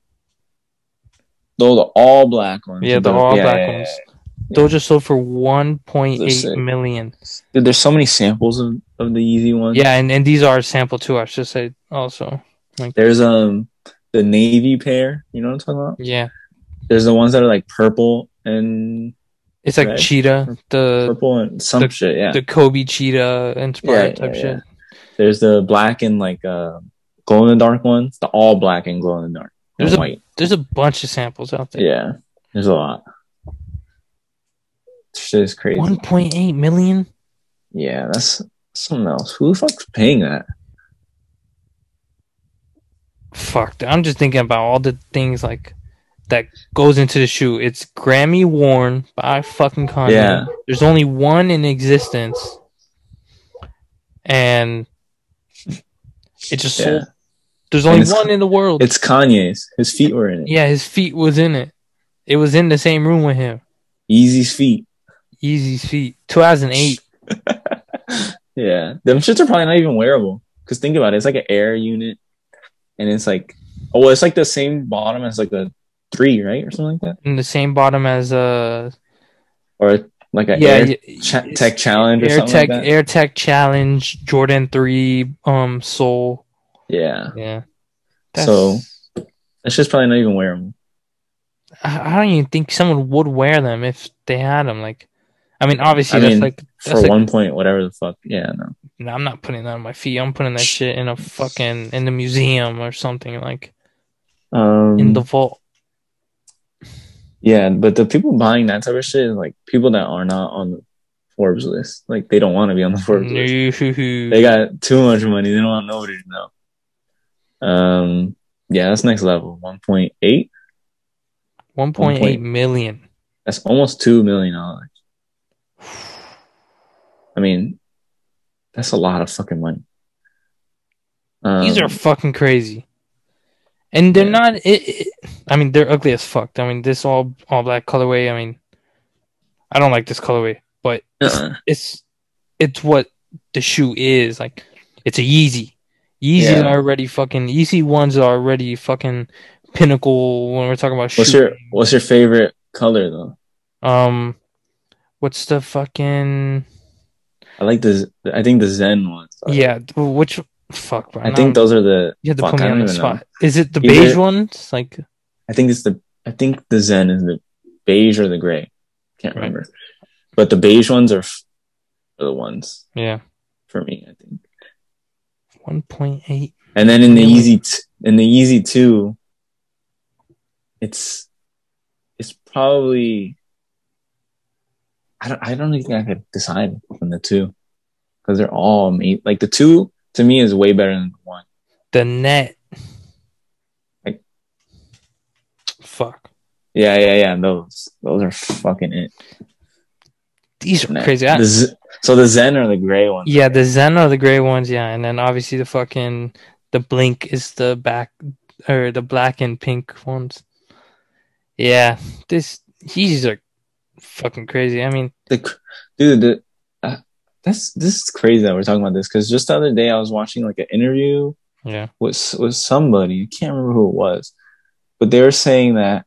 Those the all black ones. Yeah, the all yeah, black yeah, ones. yeah. Those just sold for They're 1.8 sick. million. Dude, there's so many samples of, of the Yeezy ones. Yeah, and, and these are sample too. I should say also. Like, There's um the navy pair. You know what I'm talking about? Yeah, There's the ones that are like purple and it's like Red. cheetah, the purple and some the- shit. Yeah. the Kobe cheetah inspired Yeah, type yeah, shit. There's the black and like uh glow in the dark ones. The all black and glow in the dark. There's a- white. There's a bunch of samples out there. Yeah. There's a lot. Shit is crazy. 1.8 million. Yeah, that's something else. Who the fuck's paying that? Fuck, I'm just thinking about all the things like that goes into the shoe. It's Grammy worn by fucking Kanye. Yeah. There's only one in existence, and it just Yeah. sold. There's only one in the world. It's Kanye's. His feet were in it. yeah, his feet was in it. It was in the same room with him. Yeezy's feet. Yeezy's feet. 2008. Yeah. Them shits are probably not even wearable. Cause think about it, it's like an air unit. And it's like oh well, it's like the same bottom as like a three, right? Or something like that. in the same bottom as uh Or like a yeah, air tech challenge or Air something Tech like that. Air Tech Challenge Jordan 3 um Soul. Yeah. Yeah. So- It's just probably not even wearable. I I don't even think someone would wear them if they had them. Like, I mean, obviously I that's mean, like For like one point, whatever the fuck. Yeah, no. No, I'm not putting that on my feet. I'm putting that shit in a fucking in the museum or something like Um in the vault. Yeah, but the people buying that type of shit is like people that are not on the Forbes list. Like they don't want to be on the Forbes list. They got too much money. They don't want nobody to know. Um, yeah, that's next level. One point eight. 1.8 million. That's almost two million dollars. I mean, that's a lot of fucking money. Um, These are fucking crazy. And they're Yeah. not. It, it, I mean, they're ugly as fuck. I mean, this all all black colorway. I mean, I don't like this colorway, but uh-uh. it's it's what the shoe is. Like, it's a Yeezy. Yeezys Yeah. are already fucking. Yeezy ones are already fucking pinnacle when we're talking about What's shoe. your What's your favorite color though? um, what's the fucking I like the. I think the Zen ones. are- yeah? Which fuck? Bro, I think those are the. you have to fuck, put me on the even know. spot. Is it the Either- beige ones? Like, I think it's the. I think the Zen is the beige or the gray. Can't Right. remember. But the beige ones are, f- are the ones yeah, for me. I think. one point eight. And then in the? Yeezy t- in the Yeezy two, it's it's probably I don't I don't think I could decide from the two because they're all amazing. Like the two to me is way better than the one. The net. Like- Fuck. Yeah, yeah, yeah. Those those are fucking it. These are Nah. crazy. The Z- so the Zen are the gray ones. yeah, the Zen are the gray ones. Yeah, and then obviously the fucking the Blink is the back or the black and pink ones. Yeah, this these are fucking crazy. I mean, the dude the uh, that's this is crazy that we're talking about this because just the other day I was watching like an interview yeah, with with somebody. I can't remember who it was, but they were saying that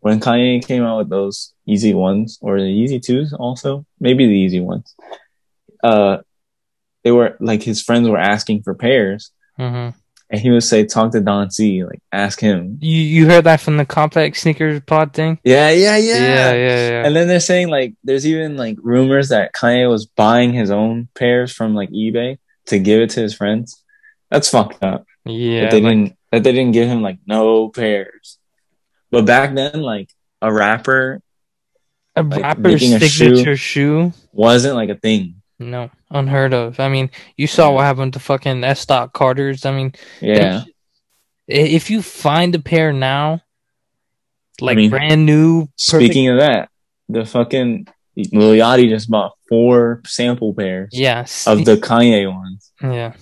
when Kanye came out with those Yeezy ones or the Yeezy twos, also maybe the Yeezy ones, uh, they were like his friends were asking for pairs, hmm and he would say, "Talk to Don C, like ask him." you you heard that from the Complex Sneakers Pod thing? Yeah, yeah, Yeah, yeah, yeah. And then they're saying like there's even like rumors that Kanye was buying his own pairs from like eBay to give it to his friends. That's fucked up. yeah, that they like- didn't that they didn't give him like no pairs. But back then, like a rapper a like, rapper's signature shoe. wasn't like a thing. No, unheard of. I mean, you saw what happened to fucking. Dot Carter's. I mean, Yeah, If you find a pair now, like mean, brand new, perfect, Speaking of that, the fucking Lil Yachty just bought four sample pairs yeah, of the Kanye ones. yeah,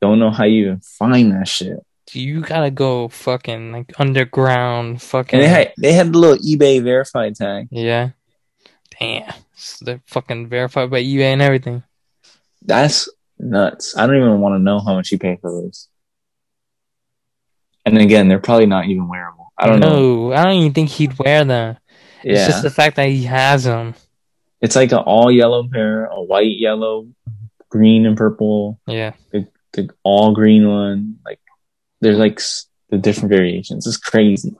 Don't know how you even find that shit. you gotta go fucking like underground, fucking And they had they had the little eBay verified tag. yeah, damn, So they're fucking verified by eBay and everything. That's nuts. I don't even want to know how much you pay for those. And again, they're probably not even wearable. I don't know. No, I don't even think he'd wear them. Yeah. It's just the fact that he has them. it's like an all yellow pair, a white, yellow, green, and purple. Yeah, the the all green one. Like there's like the different variations. It's crazy.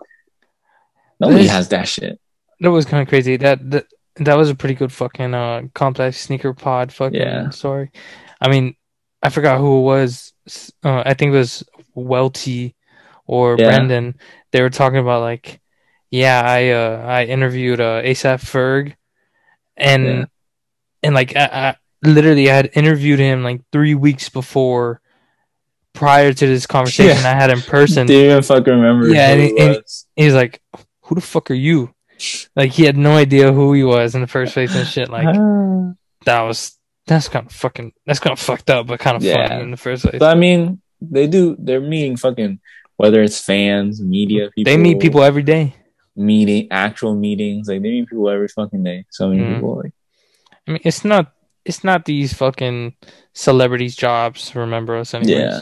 Nobody This- has that shit. that was kind of crazy. That that that was a pretty good fucking uh complex sneaker pod fucking Yeah. story. I mean, I forgot who it was. Uh, I think it was Welty or Yeah. Brendan. They were talking about like, yeah, I uh I interviewed uh ASAP Ferg, and Yeah. and like I, I literally I had interviewed him like three weeks before. Prior to this conversation Yeah. I had in person, Didn't even fucking remember. Yeah, and he- and- he's like, "Who the fuck are you?" Like he had no idea who he was in the first place and shit. Like that was that's kind of fucking that's kind of fucked up, but kind of Yeah. funny in the first place. but I mean, they do. They're meeting fucking whether it's fans, media people. they meet people every day. meeting actual meetings. Like they meet people every fucking day. So many Mhm. people. Like I mean, it's not it's not these fucking celebrities' jobs. Remember us, anyways. yeah.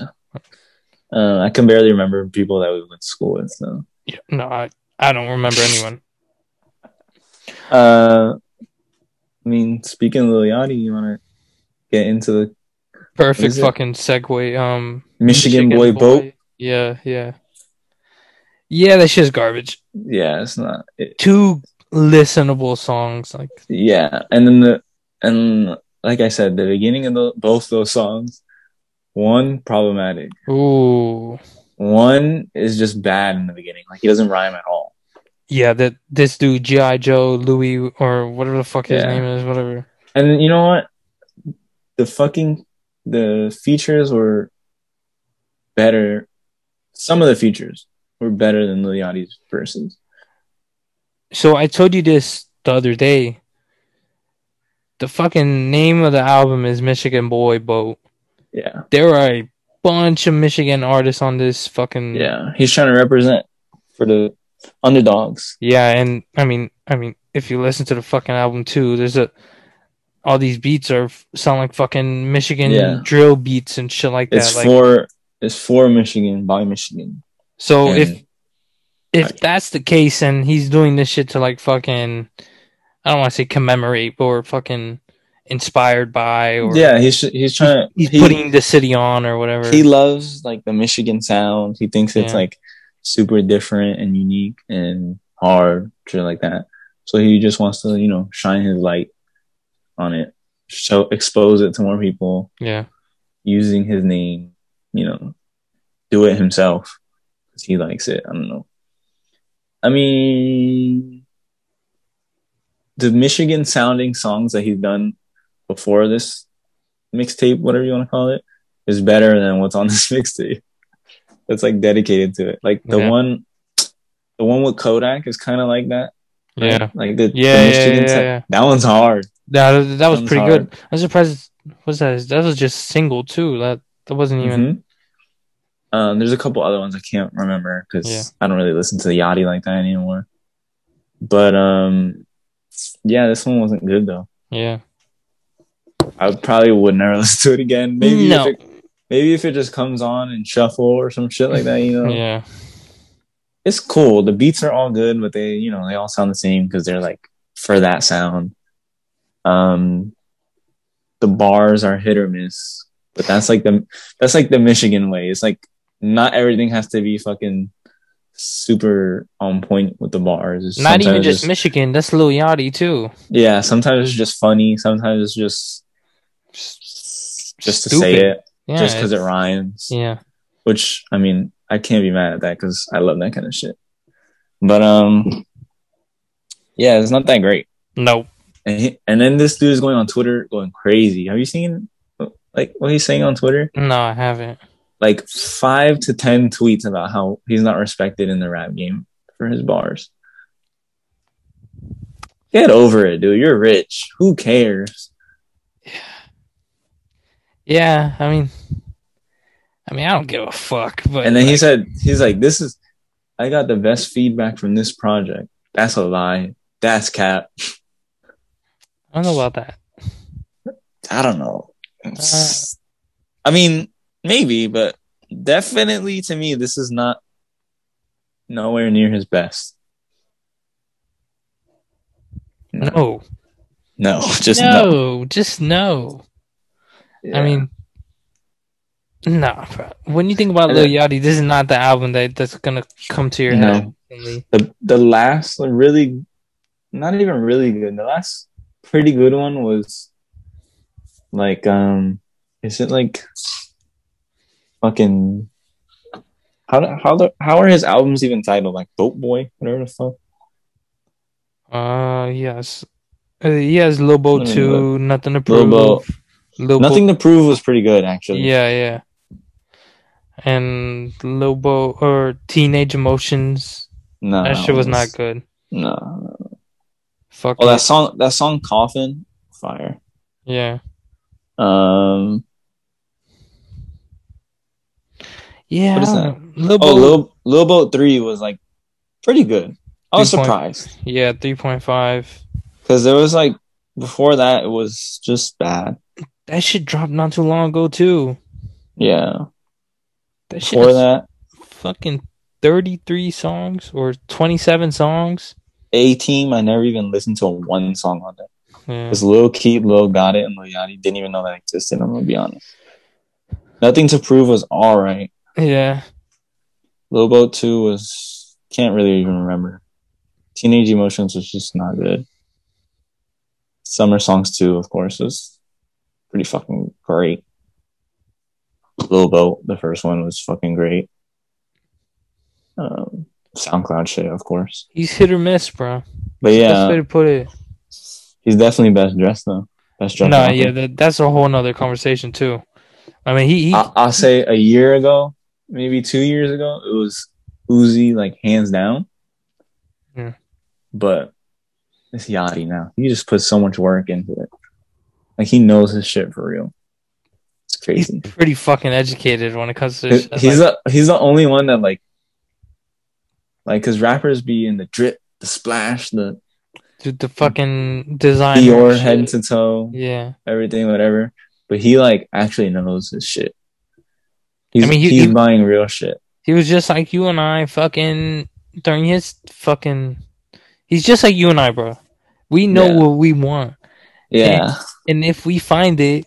Uh, I can barely remember people that we went to school with. So. Yeah, No, I I don't remember anyone. Uh, I mean, speaking of Lil you want to get into the Perfect is it? fucking segue. Um, Michigan, boy, boat? Yeah, yeah, yeah. That shit's garbage. Yeah, it's not. It, Two listenable songs, like yeah, and then the and like I said, the beginning of the, both those songs, one problematic, ooh. one is just bad in the beginning. Like he doesn't rhyme at all. Yeah, that this dude GI Joe Louis or whatever the fuck his Yeah. name is, whatever. And then, you know what? The fucking the features were better. Some of the features were better than Lil Yachty's verses. So I told you this the other day. The fucking name of the album is Michigan Boy Boat. Yeah, There are a bunch of Michigan artists on this fucking Yeah, he's trying to represent for the underdogs. Yeah, and I mean, I mean, if you listen to the fucking album too, there's a all these beats are sound like fucking Michigan Yeah. drill beats and shit like that. It's like, for it's for Michigan by Michigan. so and- if if I- that's the case and he's doing this shit to like fucking, I don't want to say commemorate, but or fucking inspired by, or Yeah, he's he's trying. he's he, putting the city on or whatever. he loves like the Michigan sound. He thinks it's Yeah. like super different and unique and hard, shit like that. So he just wants to, you know, shine his light on it, show expose it to more people yeah, using his name. You know, do it himself because he likes it. I don't know. I mean, the Michigan sounding songs that he's done before this mixtape, whatever you want to call it, is better than what's on this mixtape. It's like dedicated to it. Like the Yeah. one, the one with Kodak is kind of like that. right? yeah. like the, the Yeah, yeah, yeah, yeah. That one's hard. That that was pretty hard. good. I'm surprised. What's that? That was just single too. That that wasn't even. Mhm. Um, there's a couple other ones I can't remember because Yeah. I don't really listen to the Yachty like that anymore. But um, yeah, this one wasn't good though. Yeah. I probably would never listen to it again. Maybe no. if it, maybe if it just comes on and shuffle or some shit like that, you know. Yeah. It's cool. The beats are all good, but they, you know, they all sound the same because they're like for that sound. Um, the bars are hit or miss, but that's like the that's like the Michigan way. It's like not everything has to be fucking super on point with the bars. It's Not even just Michigan. That's Lil Yachty too. yeah. Sometimes it's just funny. Sometimes it's just just to say it, Yeah. just because it rhymes. Yeah. which I mean, I can't be mad at that because I love that kind of shit. But um, yeah, it's not that great. Nope. And he, and then this dude is going on Twitter, going crazy. Have you seen like what he's saying on Twitter? No, I haven't. Like five to ten tweets about how he's not respected in the rap game for his bars. Get over it, dude. You're rich. Who cares? Yeah. I mean. I mean, I don't give a fuck. But And then he said, he's like, this is, I got the best feedback from this project. That's a lie. That's cap. I don't know about that. I don't know. It's- I mean, maybe, but definitely to me, this is not nowhere near his best. No. No, just no. no. Just no. Yeah. I mean. No, bro. When you think about And Lil then- Yachty, this is not the album that that's gonna come to your No. head. the the last really, not even really good. The last pretty good one was like, um, is it like fucking how do- how the, how are his albums even titled? Like Boat Boy, whatever the fuck. Uh, yes. Uh, he has Lobo me too. Nothing to prove. Lobo. Lobo. Nothing to prove was pretty good actually. Yeah, yeah. And Lobo or Teenage Emotions. no, that shit was not good. No, Fuck. Oh, it. that song, that song, Coffin, fire. yeah. Um, Yeah. What is that? Lobo. oh, Lil, Lil Boat Three was like pretty good. I was 3 surprised Yeah, three point five. because there was like before that it was just bad. That shit dropped not too long ago too. Yeah, That shit before that, fucking thirty three songs or twenty seven songs. A Team. I never even listened to one song on that Yeah. because Lil Keed, Lil Gotit, and Lil Yachty didn't even know that existed. I'm gonna be honest. Nothing to prove was all right. Yeah. Lil Boat Two was can't really even remember. Teenage Emotions was just not good. Summer Songs Two, of course, was pretty fucking great. Lil Boat, the first one was fucking great. Um, SoundCloud shit, of course. He's hit or miss, bro. But yeah, Best way to put it. he's definitely best dressed though. Best dressed. No, rapper. yeah, that, that's a whole nother conversation too. I mean, he, he I- I'll say a year ago, maybe two years ago, it was Uzi like hands down. Yeah. But it's Yachty now. He just put so much work into it. Like he knows his shit for real. It's crazy. He's pretty fucking educated when it comes to. He's shit. he's like, the he's the only one that like like because rappers be in the drip, the splash, the dude, the fucking design. Dior head to toe, Yeah, everything, whatever. But he like actually knows his shit. He's I mean, he- he's he- buying real shit. he was just like you and I. Fucking during his fucking. He's just like you and I, bro. We know Yeah. what we want, Yeah, and if we find it,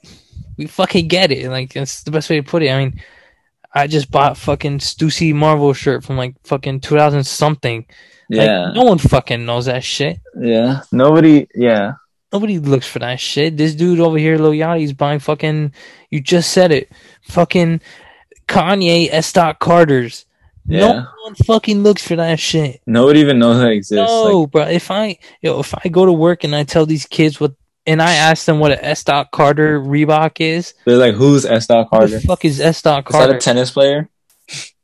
we fucking get it. Like that's the best way to put it. I mean, I just bought fucking Stussy Marvel shirt from like fucking two thousand something. Like, yeah, no one fucking knows that shit. yeah. Nobody, yeah, Nobody looks for that shit. This dude over here, Lil Yachty, is buying fucking. You just said it. Fucking Kanye S. Dot Carter's. yeah. No one fucking looks for that shit. Nobody even knows that exists. No, Like, bro. If I yo, if I go to work and I tell these kids what, and I asked them what a S. Dot Carter Reebok is, they're like, who's S. Dot Carter? the fuck is S. Dot Carter? Is that a tennis player?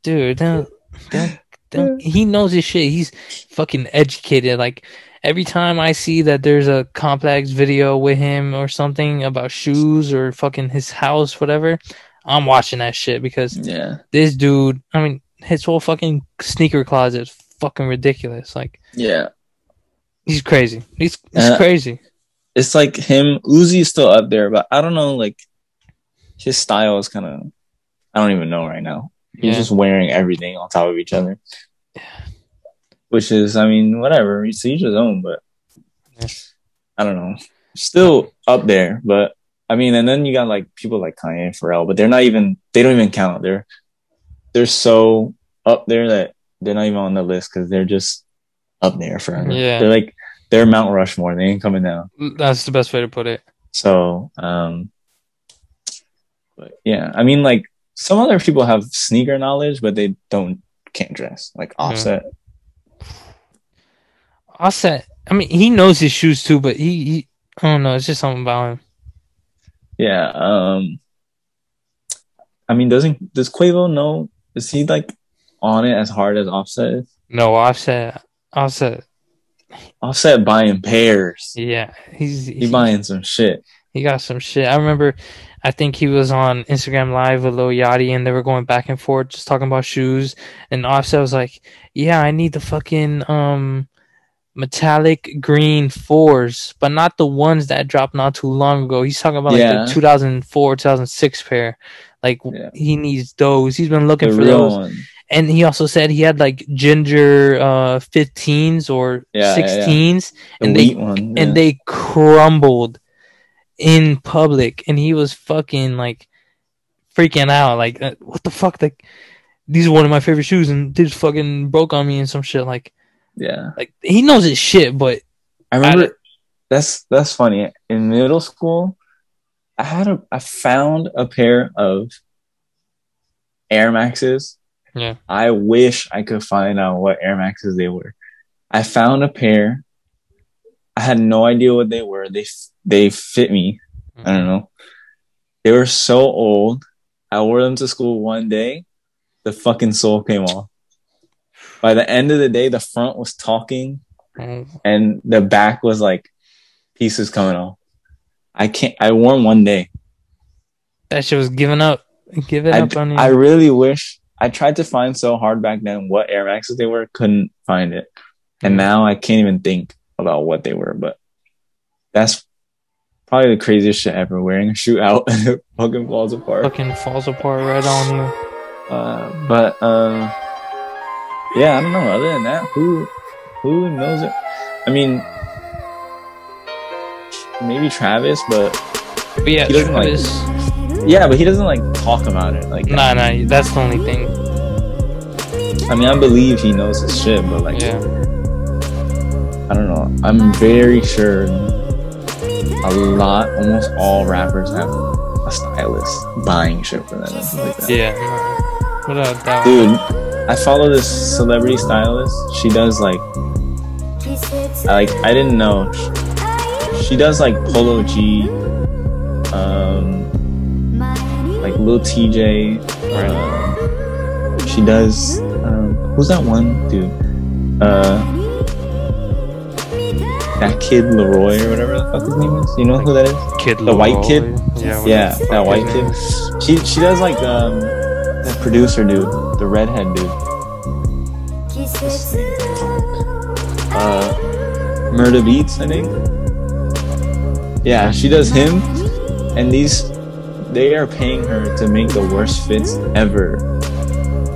dude? Don't, don't, don't, he knows his shit. He's fucking educated. Like every time I see that there's a complex video with him or something about shoes or fucking his house, whatever, I'm watching that shit because Yeah, this dude, I mean, his whole fucking sneaker closet is fucking ridiculous. Like yeah. he's crazy. He's he's Uh, crazy. It's like him. Uzi's still up there, but I don't know. Like his style is kind of. I don't even know right now. He's Yeah. just wearing everything on top of each other. Which is, I mean, whatever. It's each his own, but. I don't know. Still up there, but I mean, and then you got like people like Kanye and Pharrell, but they're not even. They don't even count. They're they're so up there that they're not even on the list because they're just up there forever. Yeah. They're like they're Mount Rushmore. They ain't coming down. That's the best way to put it. So, um, but yeah, I mean, like some other people have sneaker knowledge, but they don't can't dress like Offset. Offset. I mean, he knows his shoes too, but he, he I don't know. It's just something about him. Yeah. Um, I mean, doesn't does Quavo know? Is he like on it as hard as Offset is? No, Offset. Offset. Offset buying pairs. Yeah, he's He buying some shit. He got some shit. I remember, I think he was on Instagram Live with Lil Yachty, and they were going back and forth just talking about shoes. And Offset was like, "Yeah, I need the fucking um metallic green fours, but not the ones that dropped not too long ago. He's talking about Yeah. like the 2004, 2006 pair. Like Yeah. he needs those. He's been looking The for those. one. And he also said he had like ginger uh 15s or Yeah, yeah, yeah. 16s, The and they one. and they crumbled in public and he was fucking like freaking out like uh, what the fuck like these are one of my favorite shoes and they just fucking broke on me and some shit like yeah. like he knows his shit but I remember that's that's funny. In middle school, I had a I found a pair of Air Maxes. Yeah. I wish I could find out what Air Maxes they were. I found a pair. I had no idea what they were. They they fit me. I don't know. They were so old. I wore them to school one day. The fucking sole came off. By the end of the day, the front was talking Mm. and the back was like pieces coming off. I can't. I wore 'em one day. that shit was giving up giving I, up on you I really wish. I tried to find so hard back then what Air Maxes they were, couldn't find it, and now I can't even think about what they were. But that's probably the craziest shit ever. Wearing a shoe out and it fucking falls apart. fucking falls apart right on you Uh, but uh, yeah, I don't know. Other than that, who who knows it? I mean, maybe Travis, but but yeah He doesn't like- Travis, yeah, but he doesn't like talk about it. Like, nah nah that's the only thing I mean, I believe he knows his shit, but like, yeah I don't know. I'm very sure a lot, almost all rappers have a stylist buying shit for them like that. yeah no. without doubt Dude, I follow this celebrity stylist. She does like, I like, I didn't know. She, she does like Polo G, um, like Lil Tjay. Um, she does. Um, who's that one dude? Uh, that Kid LAROI or whatever the fuck his name is. You know who that is? Kid The white LAROI. kid? Yeah, Yeah, that white kid. She she does like um that producer dude, the redhead dude. Uh, Murda Beatz, I think. Yeah, she does him, and these they are paying her to make the worst fits ever.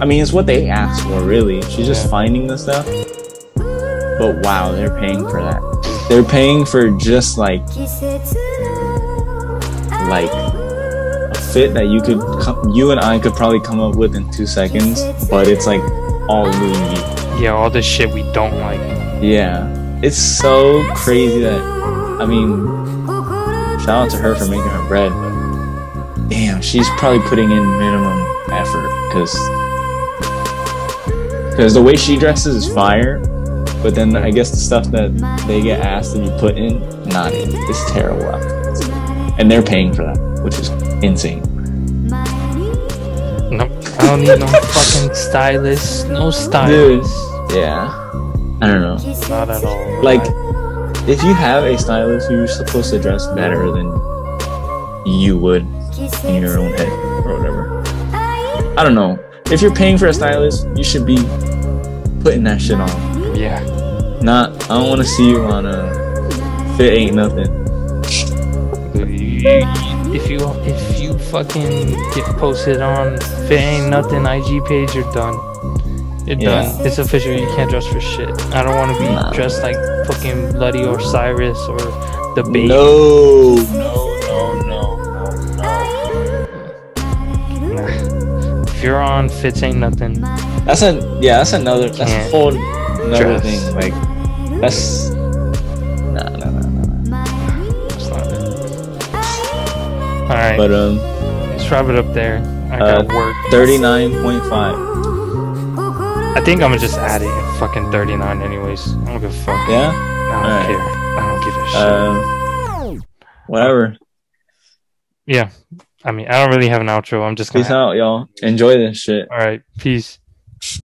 I mean, it's what they asked for, really. She's just finding the stuff. But wow, they're paying for that. They're paying for just like like a fit that you could co- you and I could probably come up with in two seconds, but it's like all V. Yeah, all the shit we don't like. Yeah, it's so crazy that I mean, shout out to her for making her bread. Damn, she's probably putting in minimum effort because because the way she dresses is fire. But then I guess the stuff that they get asked to be put in, not in. It's terrible outfits. And they're paying for that, which is insane. Nope. I don't need no fucking stylist. No stylist. Yeah. I don't know. Not at all. Like, if you have a stylist, you're supposed to dress better than you would in your own head or whatever. I don't know. If you're paying for a stylist, you should be putting that shit on. yeah. Not, I don't want to see you on a fit ain't nothing. If you if you fucking get posted on if it ain't nothing IG page, you're done. You're Yeah. done. It's official. You can't dress for shit. I don't want to be Nah. dressed like fucking Bloody or Cyrus or the baby. No, Nah. If you're on fits ain't nothing. That's a yeah. That's another. That's a whole another dress. thing. Like that's nah, nah, nah, nah, nah. That's not it. All right, But um, let's wrap it up there. I Uh, got work. thirty nine point five. I think I'm gonna just add it at fucking 39 anyways. I don't give a fuck. Yeah. I don't alright. care. I don't give a shit. Um, whatever. yeah. I mean, I don't really have an outro. I'm just gonna. Peace out, y'all. Enjoy this shit. All right. Peace.